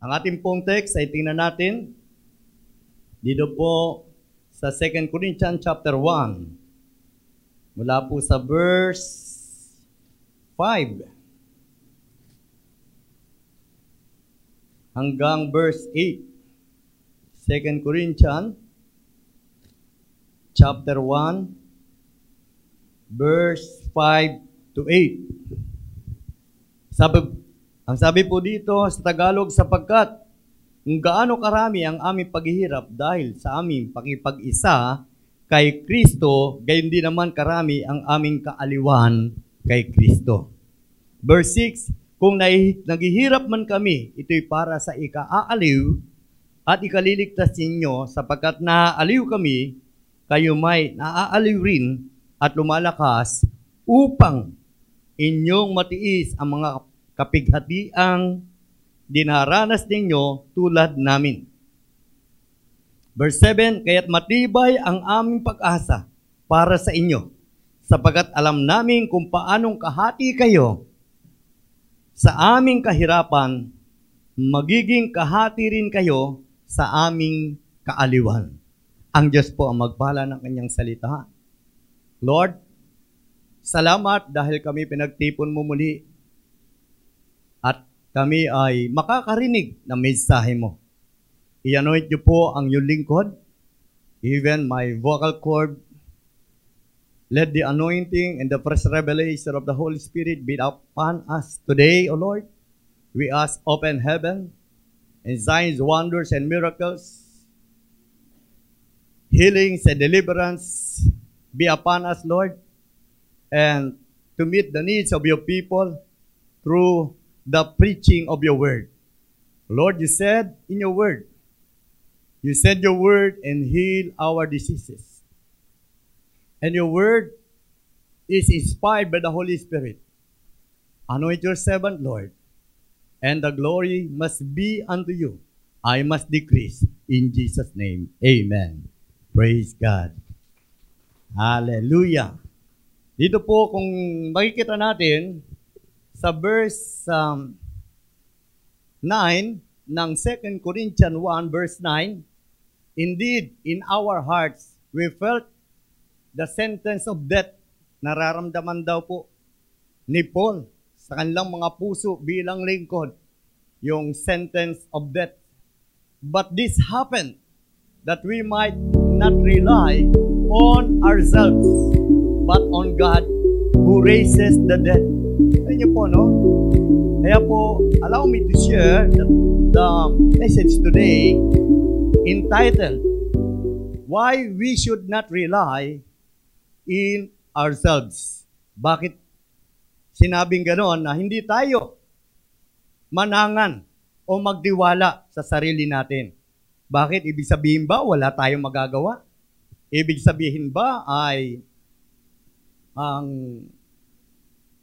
Ang ating pong text ay tingnan natin dito po sa 2 Corinthians chapter 1. Mula po sa verse 5 hanggang verse 8. 2 Corinthians chapter 1 verse 5 to 8. Sabi, ang sabi po dito sa Tagalog, sapagkat kung gaano karami ang aming paghihirap dahil sa aming pakipag-isa kay Kristo, gayon din naman karami ang aming kaaliwan kay Kristo. Verse 6, Kung naghihirap man kami, ito'y para sa ikaaaliw at ikaliligtas ninyo sapagkat naaaliw kami, kayo may naaaliw rin at lumalakas upang inyong matiis ang mga kapighatiang dinaranas ninyo tulad namin. Verse 7, Kaya't matibay ang aming pag-asa para sa inyo, sapagat alam namin kung paanong kahati kayo sa aming kahirapan, magiging kahati rin kayo sa aming kaaliwan. Ang Diyos po ang magpala ng kanyang salita. Lord, salamat dahil kami pinagtipon mo muli at kami ay makakarinig ng mensahe mo. I-anoint niyo po ang iyong lingkod, even my vocal cord. Let the anointing and the fresh revelation of the Holy Spirit be upon us today, O Lord. We ask open heaven and signs, wonders, and miracles, healings and deliverance be upon us, Lord, and to meet the needs of your people through the preaching of your word. Lord, you said in your word, you said your word and heal our diseases. And your word is inspired by the Holy Spirit. Anoint your servant, Lord, and the glory must be unto you. I must decrease. In Jesus' name, amen. Praise God. Hallelujah. Dito po, kung makikita natin, sa verse um, 9 ng 2 Corinthians 1 verse 9, Indeed, in our hearts, we felt the sentence of death. Nararamdaman daw po ni Paul sa kanilang mga puso bilang lingkod yung sentence of death. But this happened that we might not rely on ourselves, but on God who raises the dead. Niyo po, no? Kaya po, allow me to share the, the message today entitled, Why We Should Not Rely in Ourselves. Bakit sinabing gano'n na hindi tayo manangan o magdiwala sa sarili natin? Bakit? Ibig sabihin ba wala tayong magagawa? Ibig sabihin ba ay ang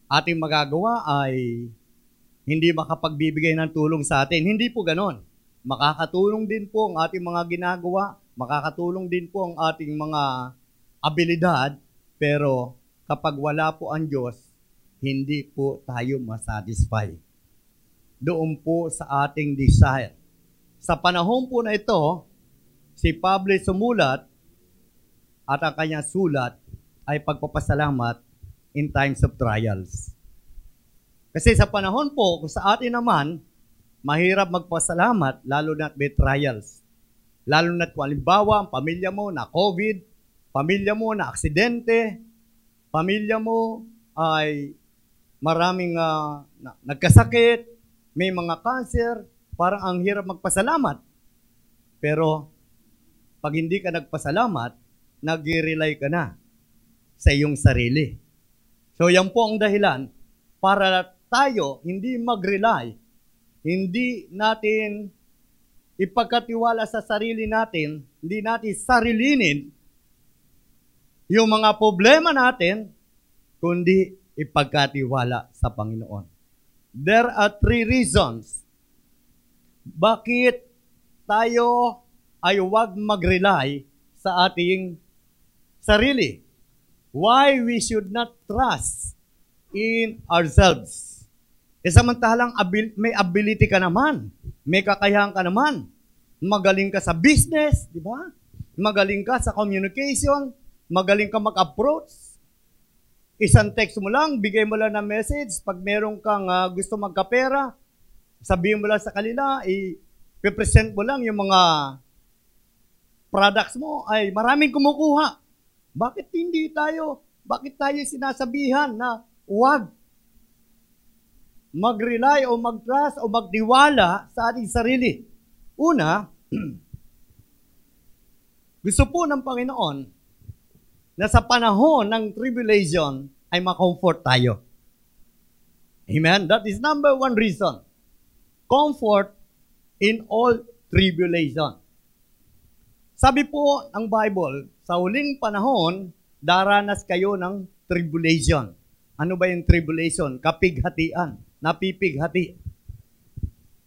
ating magagawa ay hindi makapagbibigay ng tulong sa atin. Hindi po ganon. Makakatulong din po ang ating mga ginagawa, makakatulong din po ang ating mga abilidad, pero kapag wala po ang Diyos, hindi po tayo masatisfy. Doon po sa ating desire. Sa panahon po na ito, si Pablo sumulat at ang kanyang sulat ay pagpapasalamat in times of trials. Kasi sa panahon po, kung sa atin naman, mahirap magpasalamat, lalo na may trials. Lalo na kung halimbawa, ang pamilya mo na COVID, pamilya mo na aksidente, pamilya mo ay maraming uh, na, nagkasakit, may mga cancer, parang ang hirap magpasalamat. Pero pag hindi ka nagpasalamat, nag-rely ka na sa iyong sarili. So yan po ang dahilan para tayo hindi mag-rely, hindi natin ipagkatiwala sa sarili natin, hindi natin sarilinin yung mga problema natin, kundi ipagkatiwala sa Panginoon. There are three reasons bakit tayo ay huwag mag-rely sa ating sarili. Why we should not trust in ourselves. E samantalang abil- may ability ka naman, may kakayahan ka naman, magaling ka sa business, di ba? Magaling ka sa communication, magaling ka mag-approach. Isang text mo lang, bigay mo lang ng message. Pag meron kang ah, gusto magkapera, sabihin mo lang sa kanila, i-present mo lang yung mga products mo, ay maraming kumukuha. Bakit hindi tayo, bakit tayo sinasabihan na huwag mag-rely o mag-trust o magdiwala sa ating sarili? Una, gusto po ng Panginoon na sa panahon ng tribulation ay makomfort tayo. Amen? That is number one reason. Comfort in all tribulation. Sabi po ng Bible, sa huling panahon, daranas kayo ng tribulation. Ano ba yung tribulation? Kapighatian. Napipighati.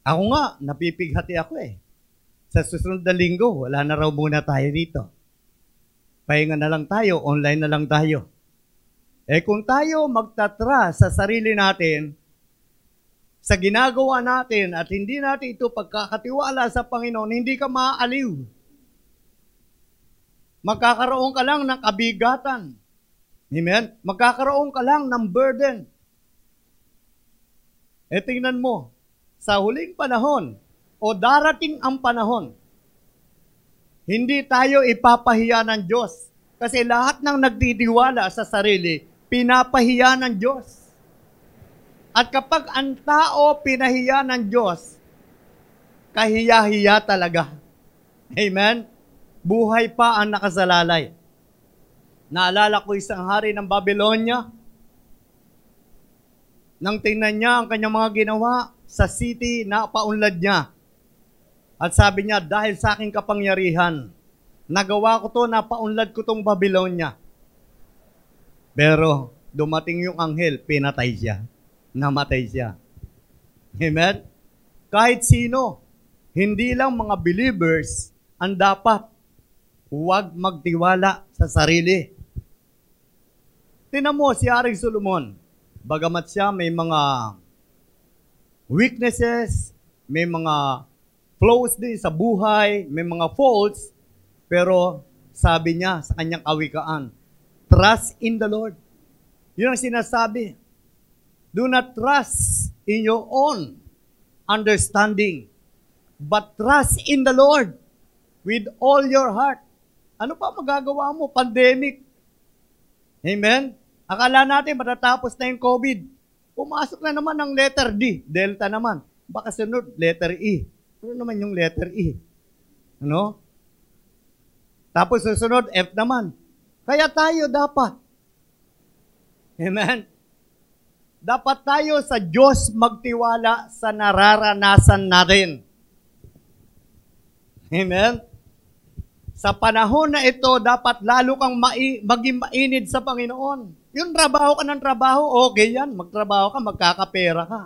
Ako nga, napipighati ako eh. Sa susunod na linggo, wala na raw muna tayo dito. Pahinga na lang tayo, online na lang tayo. Eh kung tayo magtatra sa sarili natin, sa ginagawa natin at hindi natin ito pagkakatiwala sa Panginoon, hindi ka maaaliw. Magkakaroon ka lang ng kabigatan. Amen? Magkakaroon ka lang ng burden. E tingnan mo, sa huling panahon o darating ang panahon, hindi tayo ipapahiya ng Diyos. Kasi lahat ng nagtitiwala sa sarili, pinapahiya ng Diyos. At kapag ang tao pinahiya ng Diyos, kahiya-hiya talaga. Amen? Buhay pa ang nakasalalay. Naalala ko isang hari ng Babylonia, nang tingnan niya ang kanyang mga ginawa sa city na paunlad niya. At sabi niya, dahil sa aking kapangyarihan, nagawa ko to, napaunlad ko tong Babylonia. Pero dumating yung anghel, pinatay siya. Namatay siya. Amen? Kahit sino, hindi lang mga believers ang dapat huwag magtiwala sa sarili. Tinan mo si Aring Solomon, bagamat siya may mga weaknesses, may mga flaws din sa buhay, may mga faults, pero sabi niya sa kanyang kawikaan, trust in the Lord. Yun ang sinasabi. Do not trust in your own understanding, but trust in the Lord with all your heart. Ano pa magagawa mo? Pandemic. Amen? Akala natin matatapos na yung COVID. Pumasok na naman ng letter D, Delta naman. Baka sunod, letter E. Ano naman yung letter E? Ano? Tapos susunod, F naman. Kaya tayo dapat. Amen? Dapat tayo sa Diyos magtiwala sa nararanasan natin. Amen? Sa panahon na ito, dapat lalo kang mai- maging mainid sa Panginoon. Yung trabaho ka ng trabaho, okay yan. Magtrabaho ka, magkakapera ka.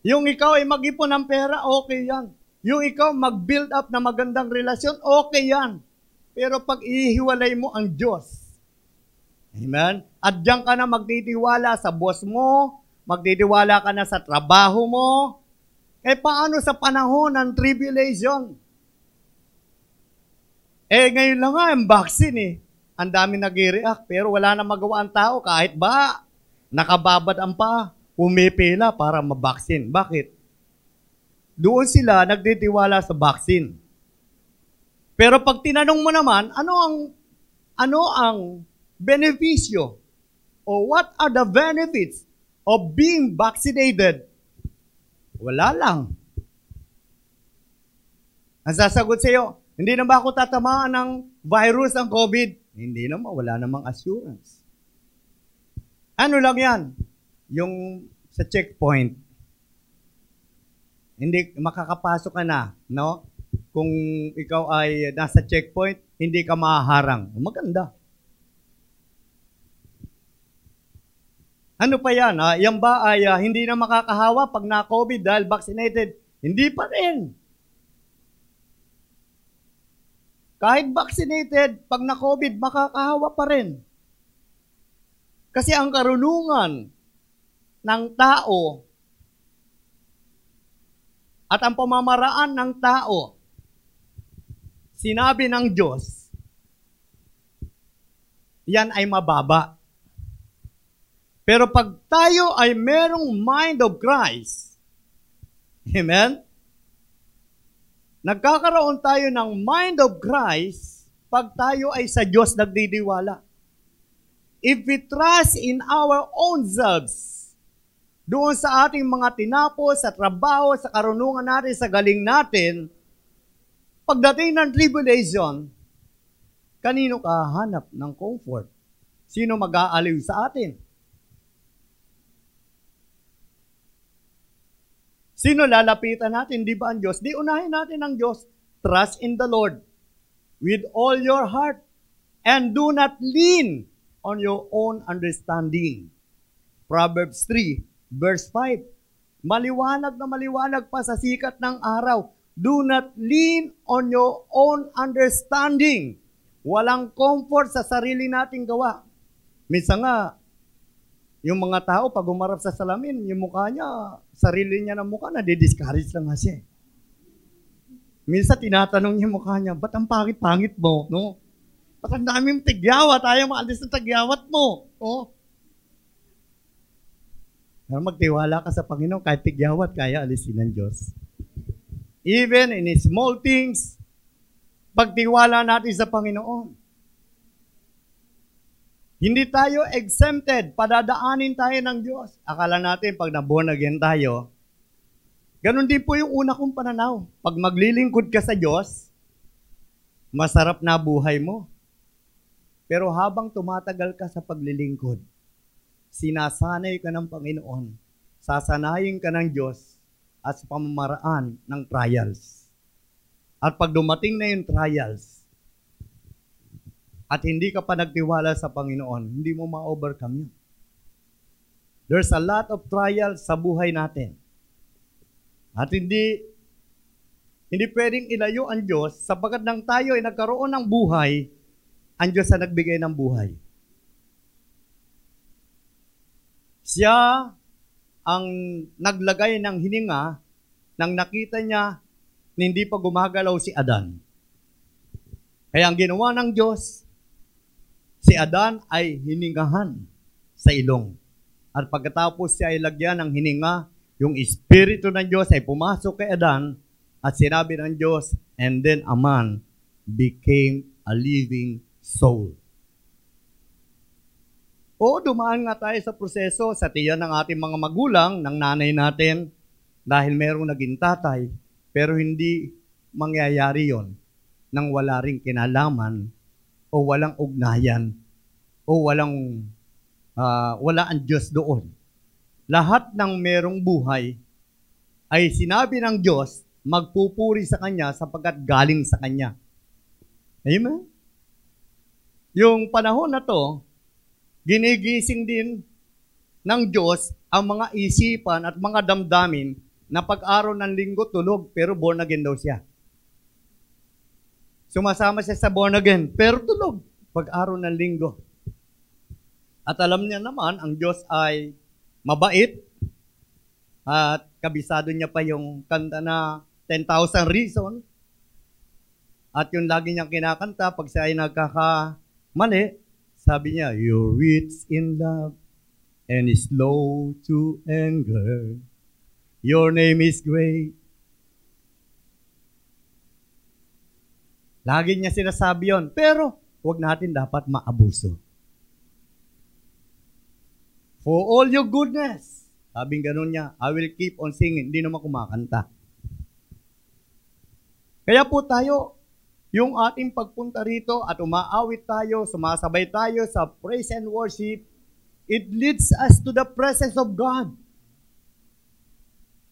Yung ikaw ay mag-ipon ng pera, okay yan. Yung ikaw mag-build up na magandang relasyon, okay yan. Pero pag ihiwalay mo ang Diyos, Amen? At diyan ka na magtitiwala sa boss mo, magtitiwala ka na sa trabaho mo, eh paano sa panahon ng tribulation? Eh ngayon lang nga, ang vaccine eh. Ang dami nag-react, pero wala na magawa ang tao kahit ba nakababad ang pa, pumipila para mabaksin. Bakit? Doon sila nagtitiwala sa vaccine. Pero pag tinanong mo naman, ano ang ano ang benepisyo o what are the benefits of being vaccinated? Wala lang. Ang sasagot sa iyo, hindi na ba ako tatamaan ng virus ang COVID? Hindi naman, wala namang assurance. Ano lang yan? Yung sa checkpoint, hindi makakapasok ka na, no? Kung ikaw ay nasa checkpoint, hindi ka maharang. Maganda. Ano pa yan? Ha? Yan ba ay uh, hindi na makakahawa pag na-COVID dahil vaccinated? Hindi pa rin. Kahit vaccinated, pag na-COVID, makakahawa pa rin. Kasi ang karunungan ng tao at ang pamamaraan ng tao, sinabi ng Diyos, yan ay mababa. Pero pag tayo ay merong mind of Christ, amen? Nagkakaroon tayo ng mind of Christ pag tayo ay sa Diyos nagdidiwala. If we trust in our own selves, doon sa ating mga tinapos, sa trabaho, sa karunungan natin, sa galing natin, pagdating ng tribulation, kanino ka hanap ng comfort? Sino mag-aaliw sa atin? Sino lalapitan natin? Di ba ang Diyos? Di unahin natin ang Diyos. Trust in the Lord with all your heart and do not lean on your own understanding. Proverbs 3, verse 5. Maliwanag na maliwanag pa sa sikat ng araw. Do not lean on your own understanding. Walang comfort sa sarili nating gawa. Minsan nga, yung mga tao, pag umarap sa salamin, yung mukha niya, sarili niya ng mukha, na discourage lang siya. Minsan tinatanong niya mukha niya, ba't ang pangit-pangit mo? No? Ba't ang daming tigyawat? Ayaw maalis ng tigyawat mo. Oh. Pero magtiwala ka sa Panginoon, kahit tigyawat, kaya alisin ng Diyos. Even in small things, pagtiwala natin sa Panginoon. Hindi tayo exempted, padadaanin tayo ng Diyos. Akala natin pag na-born again tayo, ganun din po yung una kong pananaw. Pag maglilingkod ka sa Diyos, masarap na buhay mo. Pero habang tumatagal ka sa paglilingkod, sinasanay ka ng Panginoon, sasanayin ka ng Diyos at sa pamamaraan ng trials. At pag dumating na yung trials, at hindi ka pa nagtiwala sa Panginoon, hindi mo ma-overcome yun. There's a lot of trials sa buhay natin. At hindi hindi pwedeng ilayo ang Diyos sapagkat nang tayo ay nagkaroon ng buhay, ang Diyos ang nagbigay ng buhay. Siya ang naglagay ng hininga nang nakita niya na hindi pa gumagalaw si Adan. Kaya ang ginawa ng Diyos, si Adan ay hiningahan sa ilong. At pagkatapos siya ay lagyan ng hininga, yung Espiritu ng Diyos ay pumasok kay Adan at sinabi ng Diyos, and then a man became a living soul. O dumaan nga tayo sa proseso sa tiyan ng ating mga magulang, ng nanay natin, dahil merong naging tatay, pero hindi mangyayari yon nang wala ring kinalaman o walang ugnayan o walang uh, wala ang Diyos doon. Lahat ng merong buhay ay sinabi ng Diyos magpupuri sa Kanya sapagkat galing sa Kanya. Amen? Yung panahon na to, ginigising din ng Diyos ang mga isipan at mga damdamin na pag-araw ng linggo tulog pero born again daw siya. Sumasama siya sa born again, pero tulog pag-araw ng linggo. At alam niya naman, ang Diyos ay mabait at kabisado niya pa yung kanta na 10,000 reason. At yung lagi niyang kinakanta, pag siya ay nagkakamali, sabi niya, You're rich in love and slow to anger. Your name is great Lagi niya sinasabi yon. Pero, huwag natin dapat maabuso. For all your goodness, sabing ganun niya, I will keep on singing. Hindi naman kumakanta. Kaya po tayo, yung ating pagpunta rito at umaawit tayo, sumasabay tayo sa praise and worship, it leads us to the presence of God.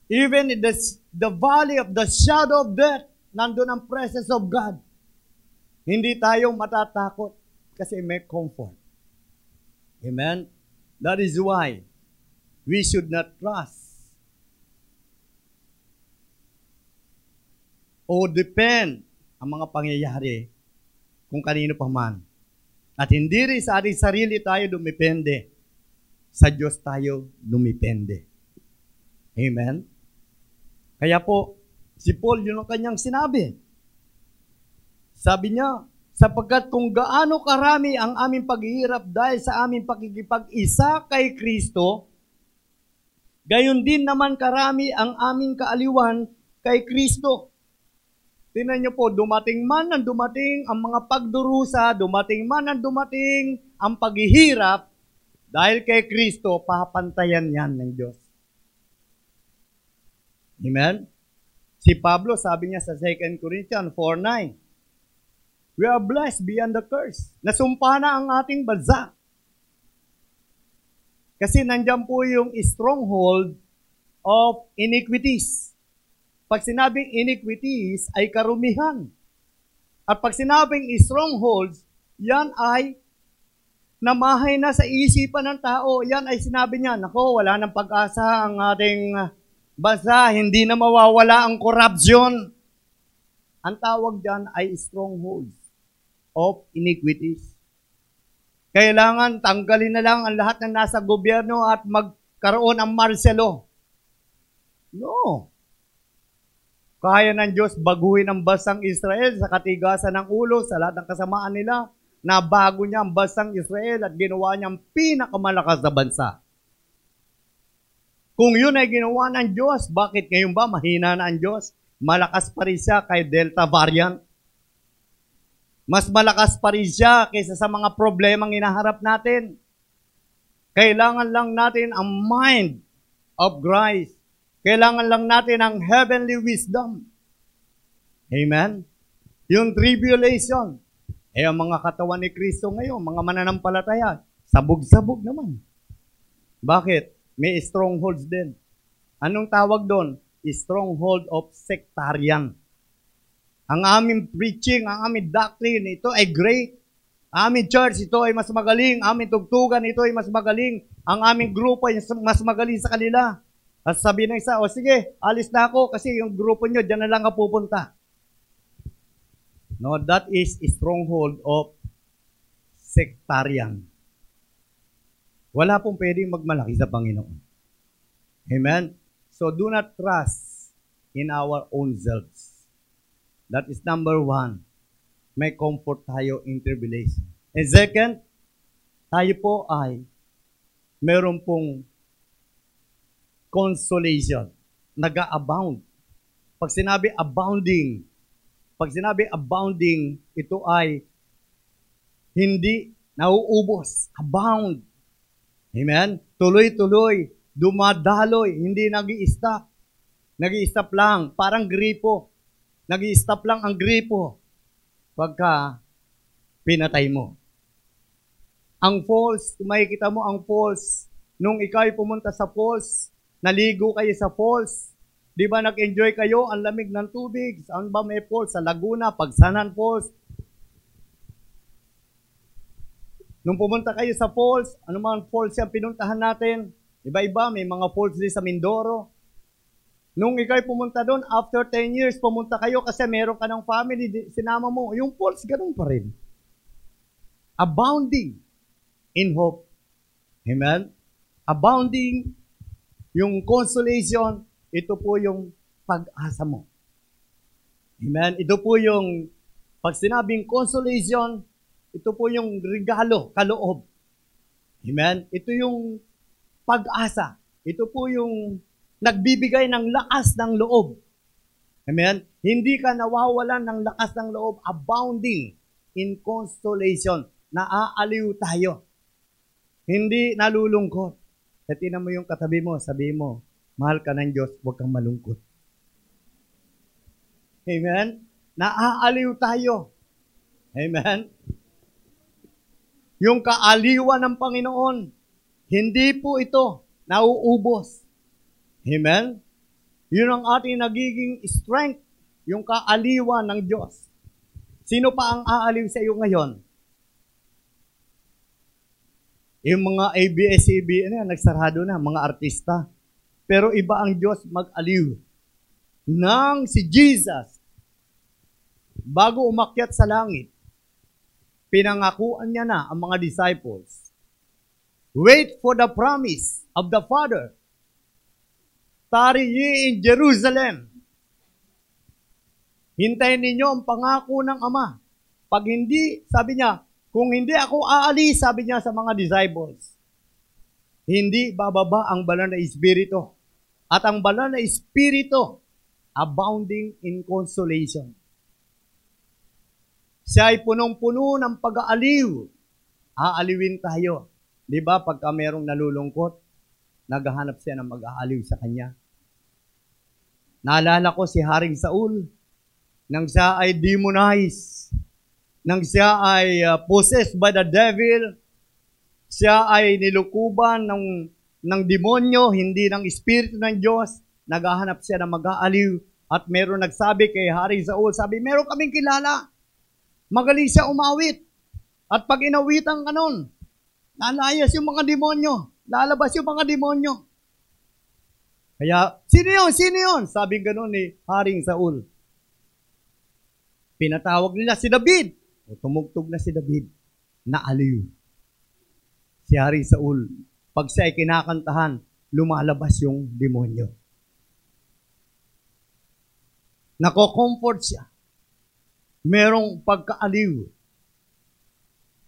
Even in the, the valley of the shadow of death, nandun ang presence of God. Hindi tayo matatakot kasi may comfort. Amen? That is why we should not trust o depend ang mga pangyayari kung kanino pa man. At hindi rin sa ating sarili tayo dumipende. sa Diyos tayo lumipende. Amen? Kaya po, si Paul, yun ang kanyang sinabi. Sabi niya, sapagkat kung gaano karami ang aming paghihirap dahil sa aming pakikipag-isa kay Kristo, gayon din naman karami ang aming kaaliwan kay Kristo. Tingnan niyo po, dumating man ang dumating ang mga pagdurusa, dumating man ang dumating ang paghihirap, dahil kay Kristo, papantayan yan ng Diyos. Amen? Si Pablo, sabi niya sa 2 Corinthians 4.9, We are blessed beyond the curse. Nasumpa na ang ating bansa. Kasi nandyan po yung stronghold of iniquities. Pag sinabing iniquities ay karumihan. At pag sinabing strongholds, yan ay namahay na sa isipan ng tao. Yan ay sinabi niya, nako, wala nang pag-asa ang ating bansa, hindi na mawawala ang corruption. Ang tawag dyan ay strongholds of iniquities. Kailangan tanggalin na lang ang lahat ng nasa gobyerno at magkaroon ang martial No. Kaya ng Diyos baguhin ang bansang Israel sa katigasan ng ulo, sa lahat ng kasamaan nila. Nabago niya ang bansang Israel at ginawa niyang pinakamalakas na bansa. Kung yun ay ginawa ng Diyos, bakit ngayon ba mahina na ang Diyos? Malakas pa rin siya kay Delta variant. Mas malakas pa rin siya kaysa sa mga problemang inaharap natin. Kailangan lang natin ang mind of Christ. Kailangan lang natin ang heavenly wisdom. Amen? Yung tribulation. Eh, ang mga katawan ni Kristo ngayon, mga mananampalataya, sabog-sabog naman. Bakit? May strongholds din. Anong tawag doon? Stronghold of sectarian. Ang aming preaching, ang aming doctrine, ito ay great. Ang aming church, ito ay mas magaling. Ang aming tugtugan, ito ay mas magaling. Ang aming grupo ay mas magaling sa kanila. At sabi ng isa, o sige, alis na ako kasi yung grupo nyo, dyan na lang ka pupunta. No, that is a stronghold of sectarian. Wala pong pwedeng magmalaki sa Panginoon. Amen? So do not trust in our own selves. That is number one. May comfort tayo in tribulation. And second, tayo po ay meron pong consolation. Nag-abound. Pag sinabi abounding, pag sinabi abounding, ito ay hindi nauubos. Abound. Amen? Tuloy-tuloy, dumadaloy, hindi nag stop nag stop lang, parang gripo nag stop lang ang gripo pagka pinatay mo. Ang falls, makikita mo ang falls, nung ikaw pumunta sa falls, naligo kayo sa falls, di ba nag-enjoy kayo, ang lamig ng tubig, saan ba may falls? Sa Laguna, Pagsanan Falls. Nung pumunta kayo sa falls, ano man falls yung pinuntahan natin? Iba-iba, may mga falls din sa Mindoro, Nung ikay pumunta doon, after 10 years, pumunta kayo kasi meron ka ng family, sinama mo, yung pulse, ganun pa rin. Abounding in hope. Amen? Abounding, yung consolation, ito po yung pag-asa mo. Amen? Ito po yung, pag sinabing consolation, ito po yung regalo, kaloob. Amen? Ito yung pag-asa. Ito po yung nagbibigay ng lakas ng loob. Amen? Hindi ka nawawalan ng lakas ng loob, abounding in consolation. Naaaliw tayo. Hindi nalulungkot. Sa tinan mo yung katabi mo, sabi mo, mahal ka ng Diyos, huwag kang malungkot. Amen? Naaaliw tayo. Amen? Yung kaaliwan ng Panginoon, hindi po ito nauubos. Amen? Yun ang ating nagiging strength, yung kaaliwan ng Diyos. Sino pa ang aaliw sa iyo ngayon? Yung mga ABS-CBN na, nagsarado na, mga artista. Pero iba ang Diyos mag-aliw. Nang si Jesus, bago umakyat sa langit, pinangakuan niya na ang mga disciples. Wait for the promise of the Father. Tarry ye in Jerusalem. Hintayin ninyo ang pangako ng Ama. Pag hindi, sabi niya, kung hindi ako aalis, sabi niya sa mga disciples, hindi bababa ang banal na Espiritu. At ang banal na Espiritu, abounding in consolation. Siya ay punong-puno ng pag-aaliw. Aaliwin tayo. Di ba, pagka merong nalulungkot, naghahanap siya ng mag-aaliw sa kanya. Naalala ko si Haring Saul, nang siya ay demonized, nang siya ay uh, possessed by the devil, siya ay nilukuban ng, ng demonyo, hindi ng Espiritu ng Diyos, naghahanap siya ng mag-aaliw, at meron nagsabi kay Haring Saul, sabi, meron kaming kilala, magaling siya umawit, at pag inawitan ka nun, lalayas yung mga demonyo, lalabas yung mga demonyo. Kaya, sino yun? Sino yun? Sabi ganun ni Haring Saul. Pinatawag nila si David. O tumugtog na si David. Naaliw. Si Haring Saul. Pag siya ay kinakantahan, lumalabas yung demonyo. Nako-comfort siya. Merong pagkaaliw.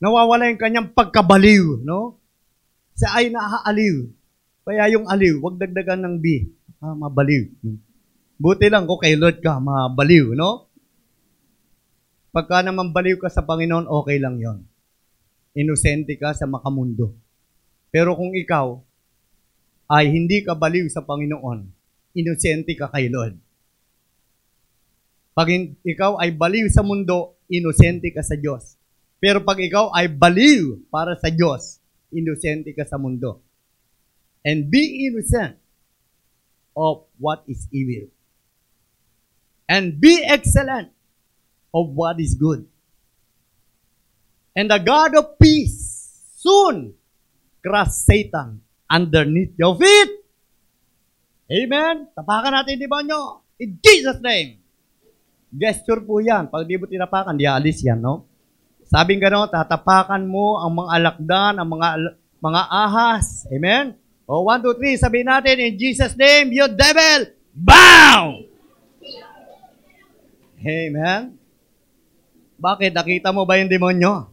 Nawawala yung kanyang pagkabaliw, no? Siya ay naaaliw. Kaya yung aliw, wag dagdagan ng B. Ah, mabaliw. Buti lang ko kay Lord ka, mabaliw, no? Pagka naman baliw ka sa Panginoon, okay lang yon. Inosente ka sa makamundo. Pero kung ikaw ay hindi ka baliw sa Panginoon, inosente ka kay Lord. Pag ikaw ay baliw sa mundo, inosente ka sa Diyos. Pero pag ikaw ay baliw para sa Diyos, inosente ka sa mundo. And be innocent of what is evil. And be excellent of what is good. And the God of peace soon crush Satan underneath your feet. Amen? Tapakan natin demonyo. In Jesus' name. Gesture po yan. Pag di mo tinapakan, di alis yan, no? Sabing gano'n, tatapakan mo ang mga alakdan, ang mga mga ahas. Amen? O, one, two, three, sabihin natin, in Jesus' name, you devil, bow! Amen? Bakit? Nakita mo ba yung demonyo?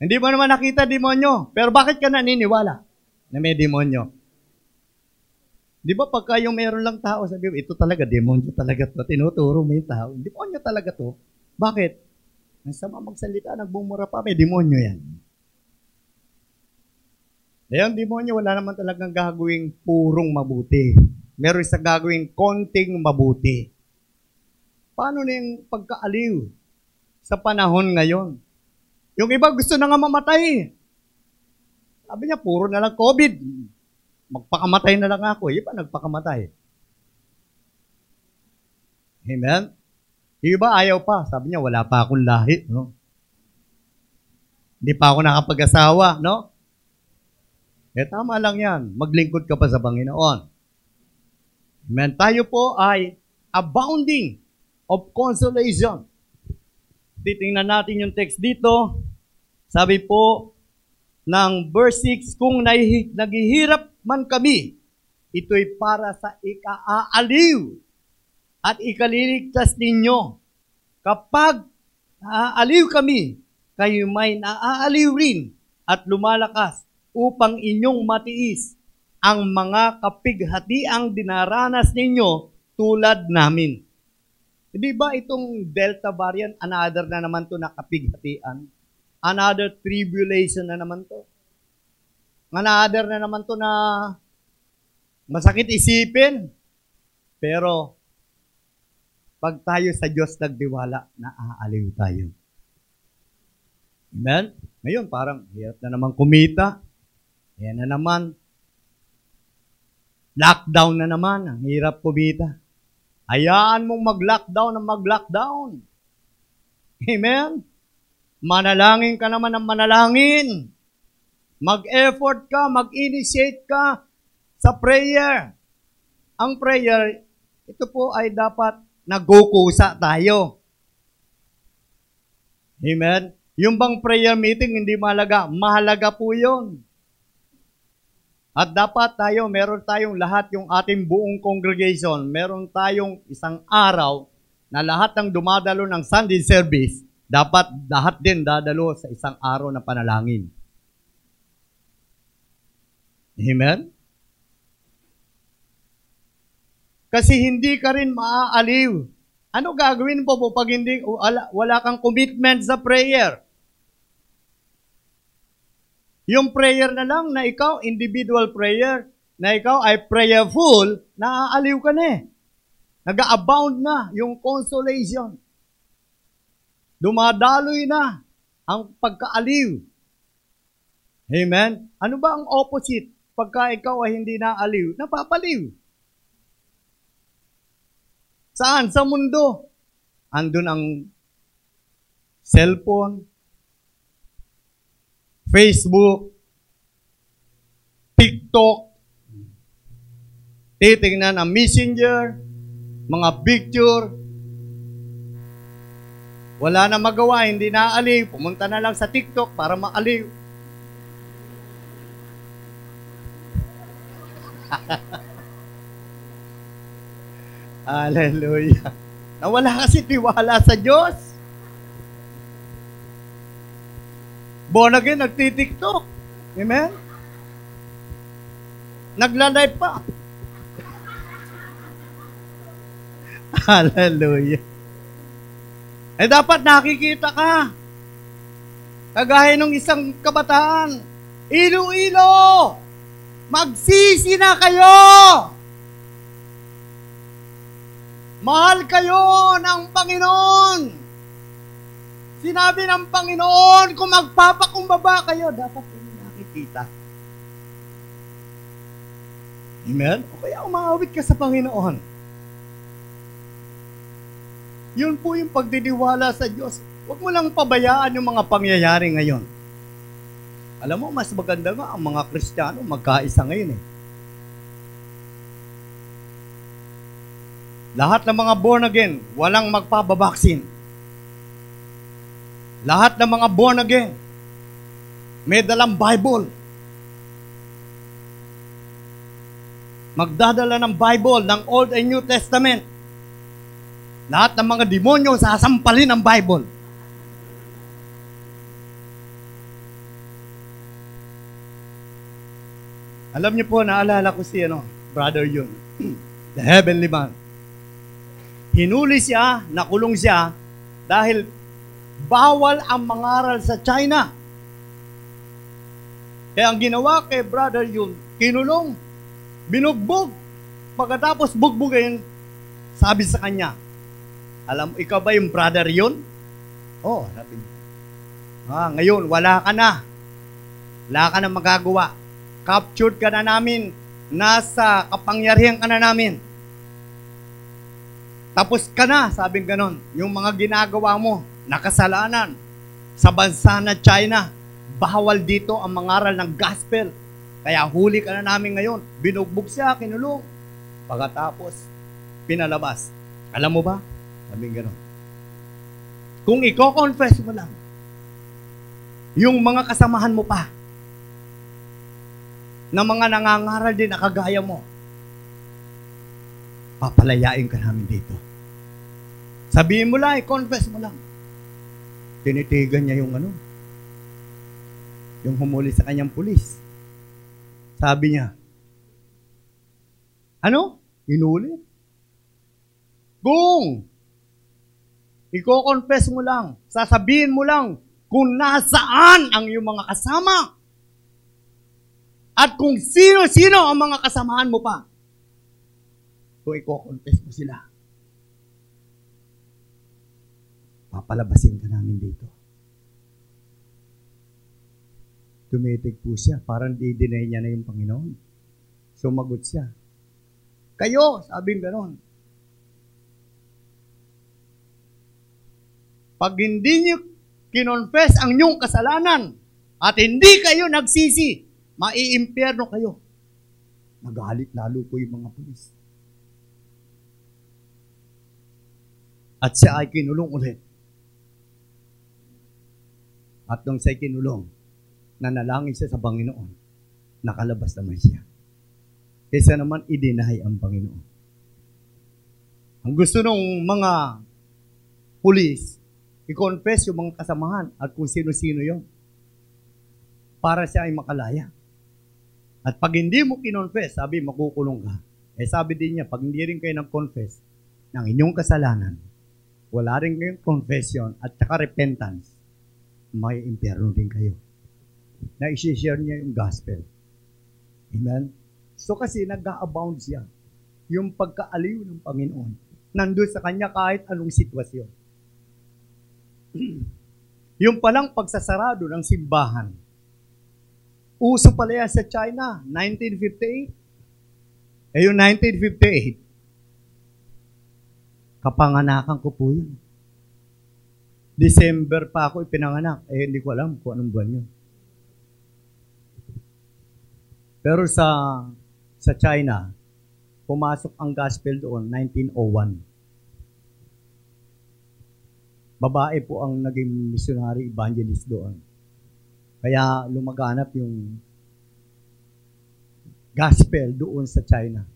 Hindi mo naman nakita demonyo. Pero bakit ka naniniwala na may demonyo? Di ba pagka yung meron lang tao, sabi mo, ito talaga, demonyo talaga to. Tinuturo mo yung tao. Demonyo talaga to. Bakit? Ang sama magsalita, nagbumura pa, may demonyo yan. Ngayon, demonyo, wala naman talagang gagawing purong mabuti. Meron sa gagawing konting mabuti. Paano na yung pagkaaliw sa panahon ngayon? Yung iba gusto na nga mamatay. Sabi niya, puro na lang COVID. Magpakamatay na lang ako. Iba nagpakamatay. Amen? Iba ayaw pa. Sabi niya, wala pa akong lahi. No? Hindi pa ako nakapag-asawa. No? Eh, tama lang yan. Maglingkod ka pa sa Panginoon. Amen. Tayo po ay abounding of consolation. Titingnan natin yung text dito. Sabi po ng verse 6, Kung naghihirap man kami, ito'y para sa ikaaaliw at ikaliligtas ninyo. Kapag naaaliw kami, kayo may naaaliw rin at lumalakas upang inyong matiis ang mga kapighatiang dinaranas ninyo tulad namin. Di ba itong Delta variant, another na naman to na kapighatian? Another tribulation na naman to. Another na naman to na masakit isipin. Pero, pag tayo sa Diyos nagdiwala, naaaliw tayo. Amen? Ngayon, parang hirap na naman kumita. Yan na naman. Lockdown na naman. Ang hirap kumita. Hayaan mong mag-lockdown ng mag-lockdown. Amen? Manalangin ka naman ng manalangin. Mag-effort ka, mag-initiate ka sa prayer. Ang prayer, ito po ay dapat nagukusa tayo. Amen? Yung bang prayer meeting, hindi mahalaga. Mahalaga po yon. At dapat tayo, meron tayong lahat yung ating buong congregation, meron tayong isang araw na lahat ng dumadalo ng Sunday service, dapat lahat din dadalo sa isang araw na panalangin. Amen? Kasi hindi ka rin maaaliw. Ano gagawin mo po pag hindi, wala, wala kang commitment sa prayer? Yung prayer na lang na ikaw, individual prayer, na ikaw ay prayerful, naaaliw ka na eh. Nag-abound na yung consolation. Dumadaloy na ang pagkaaliw. Amen? Ano ba ang opposite pagka ikaw ay hindi naaliw? Napapaliw. Saan? Sa mundo. Andun ang cellphone, Facebook, TikTok, titingnan ang messenger, mga picture, wala na magawa, hindi na aliw, pumunta na lang sa TikTok para maaliw. Hallelujah. Nawala kasi tiwala sa Diyos. Born again, nagtitiktok. Amen? Nagla-live pa. Hallelujah. Eh dapat nakikita ka. Kagaya ng isang kabataan. Ilo-ilo! Magsisi na kayo! Mahal kayo ng Panginoon! Sinabi ng Panginoon, kung magpapakumbaba kayo, dapat kayo nakikita. Amen? O kaya umawit ka sa Panginoon. Yun po yung pagdiniwala sa Diyos. Huwag mo lang pabayaan yung mga pangyayari ngayon. Alam mo, mas maganda nga ang mga Kristiyano magkaisa ngayon eh. Lahat ng mga born again, walang magpababaksin. Lahat ng mga born again, may dalang Bible. Magdadala ng Bible, ng Old and New Testament. Lahat ng mga demonyo sasampalin ng Bible. Alam niyo po, naalala ko si ano, brother yun, the heavenly man. Hinuli siya, nakulong siya, dahil bawal ang mangaral sa China. Kaya ang ginawa kay brother yun, kinulong, binugbog. Pagkatapos bugbugin, sabi sa kanya, alam mo, ikaw ba yung brother yun? Oh, sabi. Ah, ngayon, wala ka na. Wala ka na magagawa. Captured ka na namin. Nasa kapangyarihan ka na namin. Tapos ka na, sabing ganon. Yung mga ginagawa mo, nakasalanan. Sa bansa na China, bawal dito ang mangaral ng gospel. Kaya huli ka na namin ngayon. Binugbog siya, kinulong. Pagkatapos, pinalabas. Alam mo ba? Sabing ganon. Kung i-confess mo lang, yung mga kasamahan mo pa, na mga nangangaral din na kagaya mo, papalayain ka namin dito. Sabihin mo lang, i-confess mo lang. Tinitigan niya yung ano, yung humuli sa kanyang pulis. Sabi niya, ano? Inuli? Kung iko-confess mo lang, sasabihin mo lang kung nasaan ang iyong mga kasama. At kung sino-sino ang mga kasamahan mo pa. Kung i-confess mo sila. Papalabasin ka namin dito. Tumitig po siya. Parang di-deny niya na yung Panginoon. Sumagot siya. Kayo, sabing ganon. Pag hindi niyo kinonfess ang inyong kasalanan at hindi kayo nagsisi, maiimpyerno kayo. Magalit lalo po yung mga pulis. At siya ay kinulong ulit. At nung siya kinulong, nanalangin siya sa Panginoon. nakalabas naman siya. Kaysa naman i-deny ang Panginoon. Ang gusto ng mga pulis, i-confess yung mga kasamahan at kung sino-sino yon para siya ay makalaya. At pag hindi mo kinonfess, sabi, makukulong ka. Eh sabi din niya, pag hindi rin kayo nag-confess ng inyong kasalanan, wala rin kayong confession at saka repentance, may impyerno din kayo. Na isi-share niya yung gospel. Amen? So kasi nag-abound siya. Yung pagkaaliw ng Panginoon. Nandun sa kanya kahit anong sitwasyon. yung palang pagsasarado ng simbahan. Uso pala yan sa China, 1958. Eh yung 1958, Kapanganakan ko po yun. December pa ako ipinanganak. Eh, hindi ko alam kung anong buwan yun. Pero sa sa China, pumasok ang gospel doon 1901. Babae po ang naging missionary evangelist doon. Kaya lumaganap yung gospel doon sa China.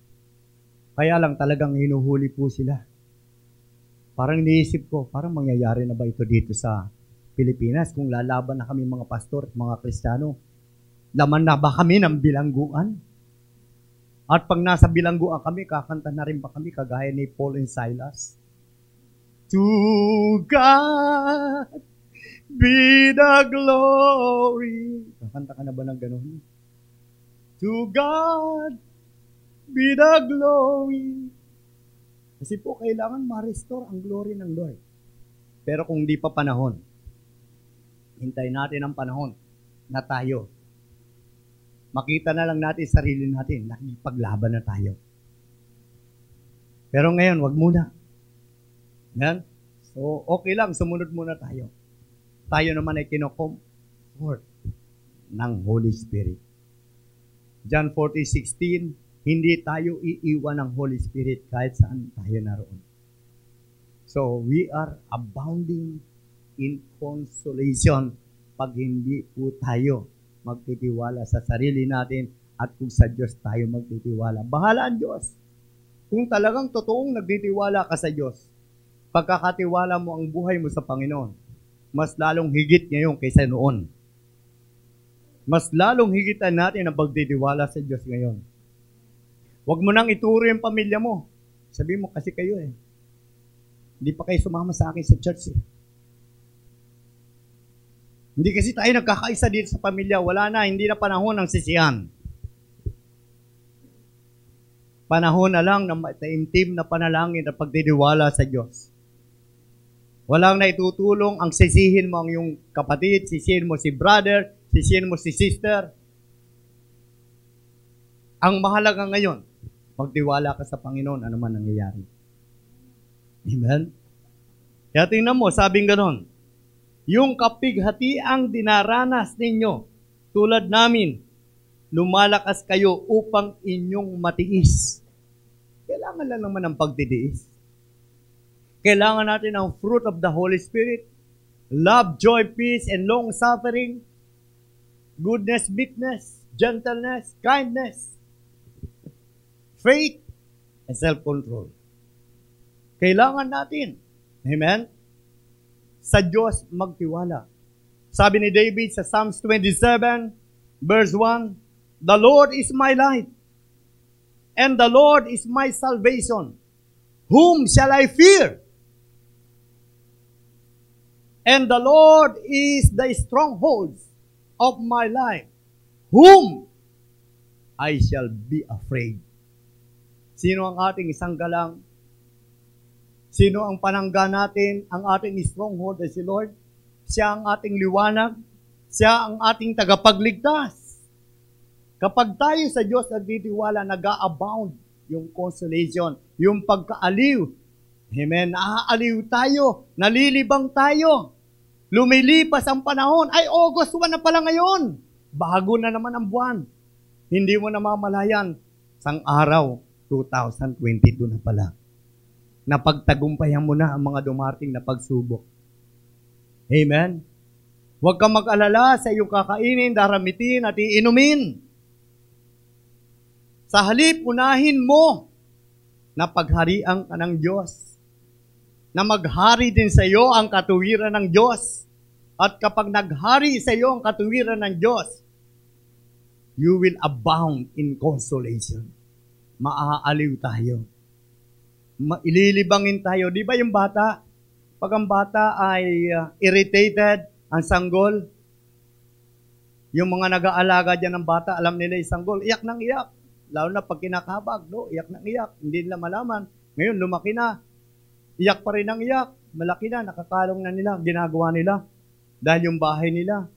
Kaya lang talagang hinuhuli po sila. Parang iniisip ko, parang mangyayari na ba ito dito sa Pilipinas kung lalaban na kami mga pastor at mga kristyano? Laman na ba kami ng bilangguan? At pag nasa bilangguan kami, kakanta na rin ba kami kagaya ni Paul and Silas? To God be the glory. Kakanta ka na ba ng ganun? To God be the glory kasi po, kailangan ma-restore ang glory ng Lord. Pero kung di pa panahon, hintay natin ang panahon na tayo. Makita na lang natin sarili natin, nakipaglaban na tayo. Pero ngayon, wag muna. Yan? So, okay lang, sumunod muna tayo. Tayo naman ay kinocomfort ng Holy Spirit. John 40:16 hindi tayo iiwan ng Holy Spirit kahit saan tayo naroon. So, we are abounding in consolation pag hindi po tayo magtitiwala sa sarili natin at kung sa Diyos tayo magtitiwala. Bahala ang Diyos. Kung talagang totoong nagtitiwala ka sa Diyos, pagkakatiwala mo ang buhay mo sa Panginoon, mas lalong higit ngayon kaysa noon. Mas lalong higitan natin ang pagtitiwala sa Diyos ngayon. Huwag mo nang ituro yung pamilya mo. Sabi mo, kasi kayo eh. Hindi pa kayo sumama sa akin sa church eh. Hindi kasi tayo nagkakaisa dito sa pamilya. Wala na, hindi na panahon ng sisihan. Panahon na lang ng taimtim na panalangin at pagdidiwala sa Diyos. Walang naitutulong ang sisihin mo ang iyong kapatid, sisihin mo si brother, sisihin mo si sister. Ang mahalaga ngayon, Magtiwala ka sa Panginoon, ano man nangyayari. Amen? Kaya tingnan mo, sabing ganon, yung kapighati ang dinaranas ninyo, tulad namin, lumalakas kayo upang inyong matiis. Kailangan lang naman ng pagtitiis. Kailangan natin ang fruit of the Holy Spirit, love, joy, peace, and long-suffering, goodness, meekness, gentleness, kindness, faith, and self-control. Kailangan natin, amen, sa Diyos magtiwala. Sabi ni David sa Psalms 27, verse 1, The Lord is my light, and the Lord is my salvation. Whom shall I fear? And the Lord is the stronghold of my life. Whom I shall be afraid. Sino ang ating isang galang? Sino ang panangga natin? Ang ating stronghold si Lord. Siya ang ating liwanag. Siya ang ating tagapagligtas. Kapag tayo sa Diyos nagtitiwala, nag-abound yung consolation, yung pagkaaliw. Amen. Naaaliw tayo. Nalilibang tayo. Lumilipas ang panahon. Ay, August 1 na pala ngayon. Bago na naman ang buwan. Hindi mo na mamalayan. Sang araw, 2022 na pala. Napagtagumpayan mo na ang mga dumating na pagsubok. Amen? Huwag kang mag-alala sa iyong kakainin, daramitin at iinumin. Sa halip, unahin mo na pagharian ka ng Diyos. Na maghari din sa iyo ang katuwiran ng Diyos. At kapag naghari sa iyo ang katuwiran ng Diyos, you will abound in consolation. Maaaliw tayo. Ma- ililibangin tayo. Di ba yung bata? Pag ang bata ay uh, irritated, ang sanggol, yung mga nag-aalaga dyan ng bata, alam nila yung sanggol, iyak nang iyak. Lalo na pag kinakabag, no? iyak nang iyak. Hindi nila malaman. Ngayon, lumaki na. Iyak pa rin ang iyak. Malaki na, nakakalong na nila, ginagawa nila. Dahil yung bahay nila,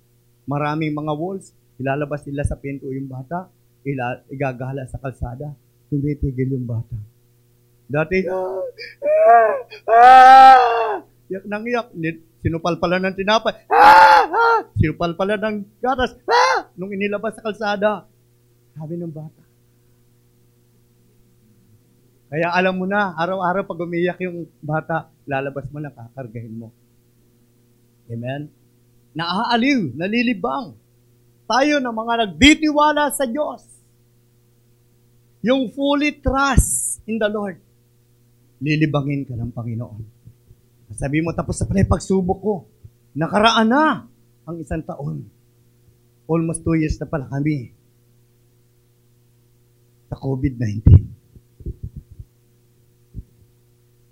maraming mga walls, ilalabas nila sa pinto yung bata, ila, igagala sa kalsada, tumitigil yung bata. Dati, ah, ah, ah, iyak nang iyak. Sinupal pala ng tinapay. Ah, sinupal pala ng gatas. Nung inilabas sa kalsada. Sabi ng bata. Kaya alam mo na, araw-araw pag umiyak yung bata, lalabas mo na, kakargahin mo. Amen? Naaaliw, nalilibang. Tayo na mga nagditiwala sa Diyos. Yung fully trust in the Lord. Lilibangin ka ng Panginoon. Sabi mo, tapos sa pala pagsubok ko. Nakaraan na ang isang taon. Almost two years na pala kami sa COVID-19.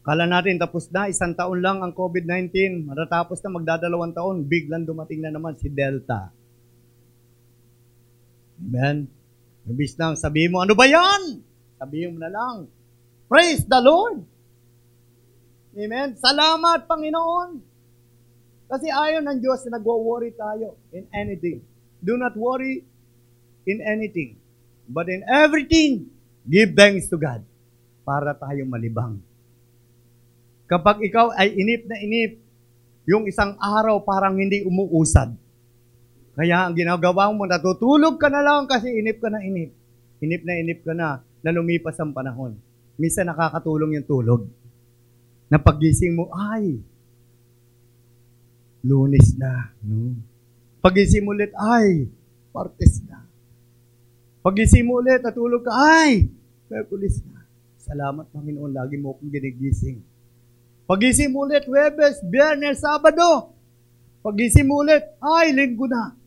Kala natin tapos na, isang taon lang ang COVID-19. Matatapos na magdadalawang taon, biglang dumating na naman si Delta. Amen? Ibis lang, sabihin mo, ano ba yan? Sabihin mo na lang, praise the Lord. Amen? Salamat, Panginoon. Kasi ayaw ng Diyos na nagwo-worry tayo in anything. Do not worry in anything. But in everything, give thanks to God para tayo malibang. Kapag ikaw ay inip na inip, yung isang araw parang hindi umuusad. Kaya ang ginagawa mo, natutulog ka na lang kasi inip ka na inip. Inip na inip ka na na lumipas ang panahon. Minsan nakakatulong yung tulog. Na pagising mo, ay, lunis na. No? Pagising mo ulit, ay, partes na. Pagising mo ulit, natulog ka, ay, Merkulis na. Salamat, Panginoon, lagi mo akong ginigising. Pagising mo ulit, Webes, Biyernes, Sabado. Pagising mo ulit, ay, linggo na.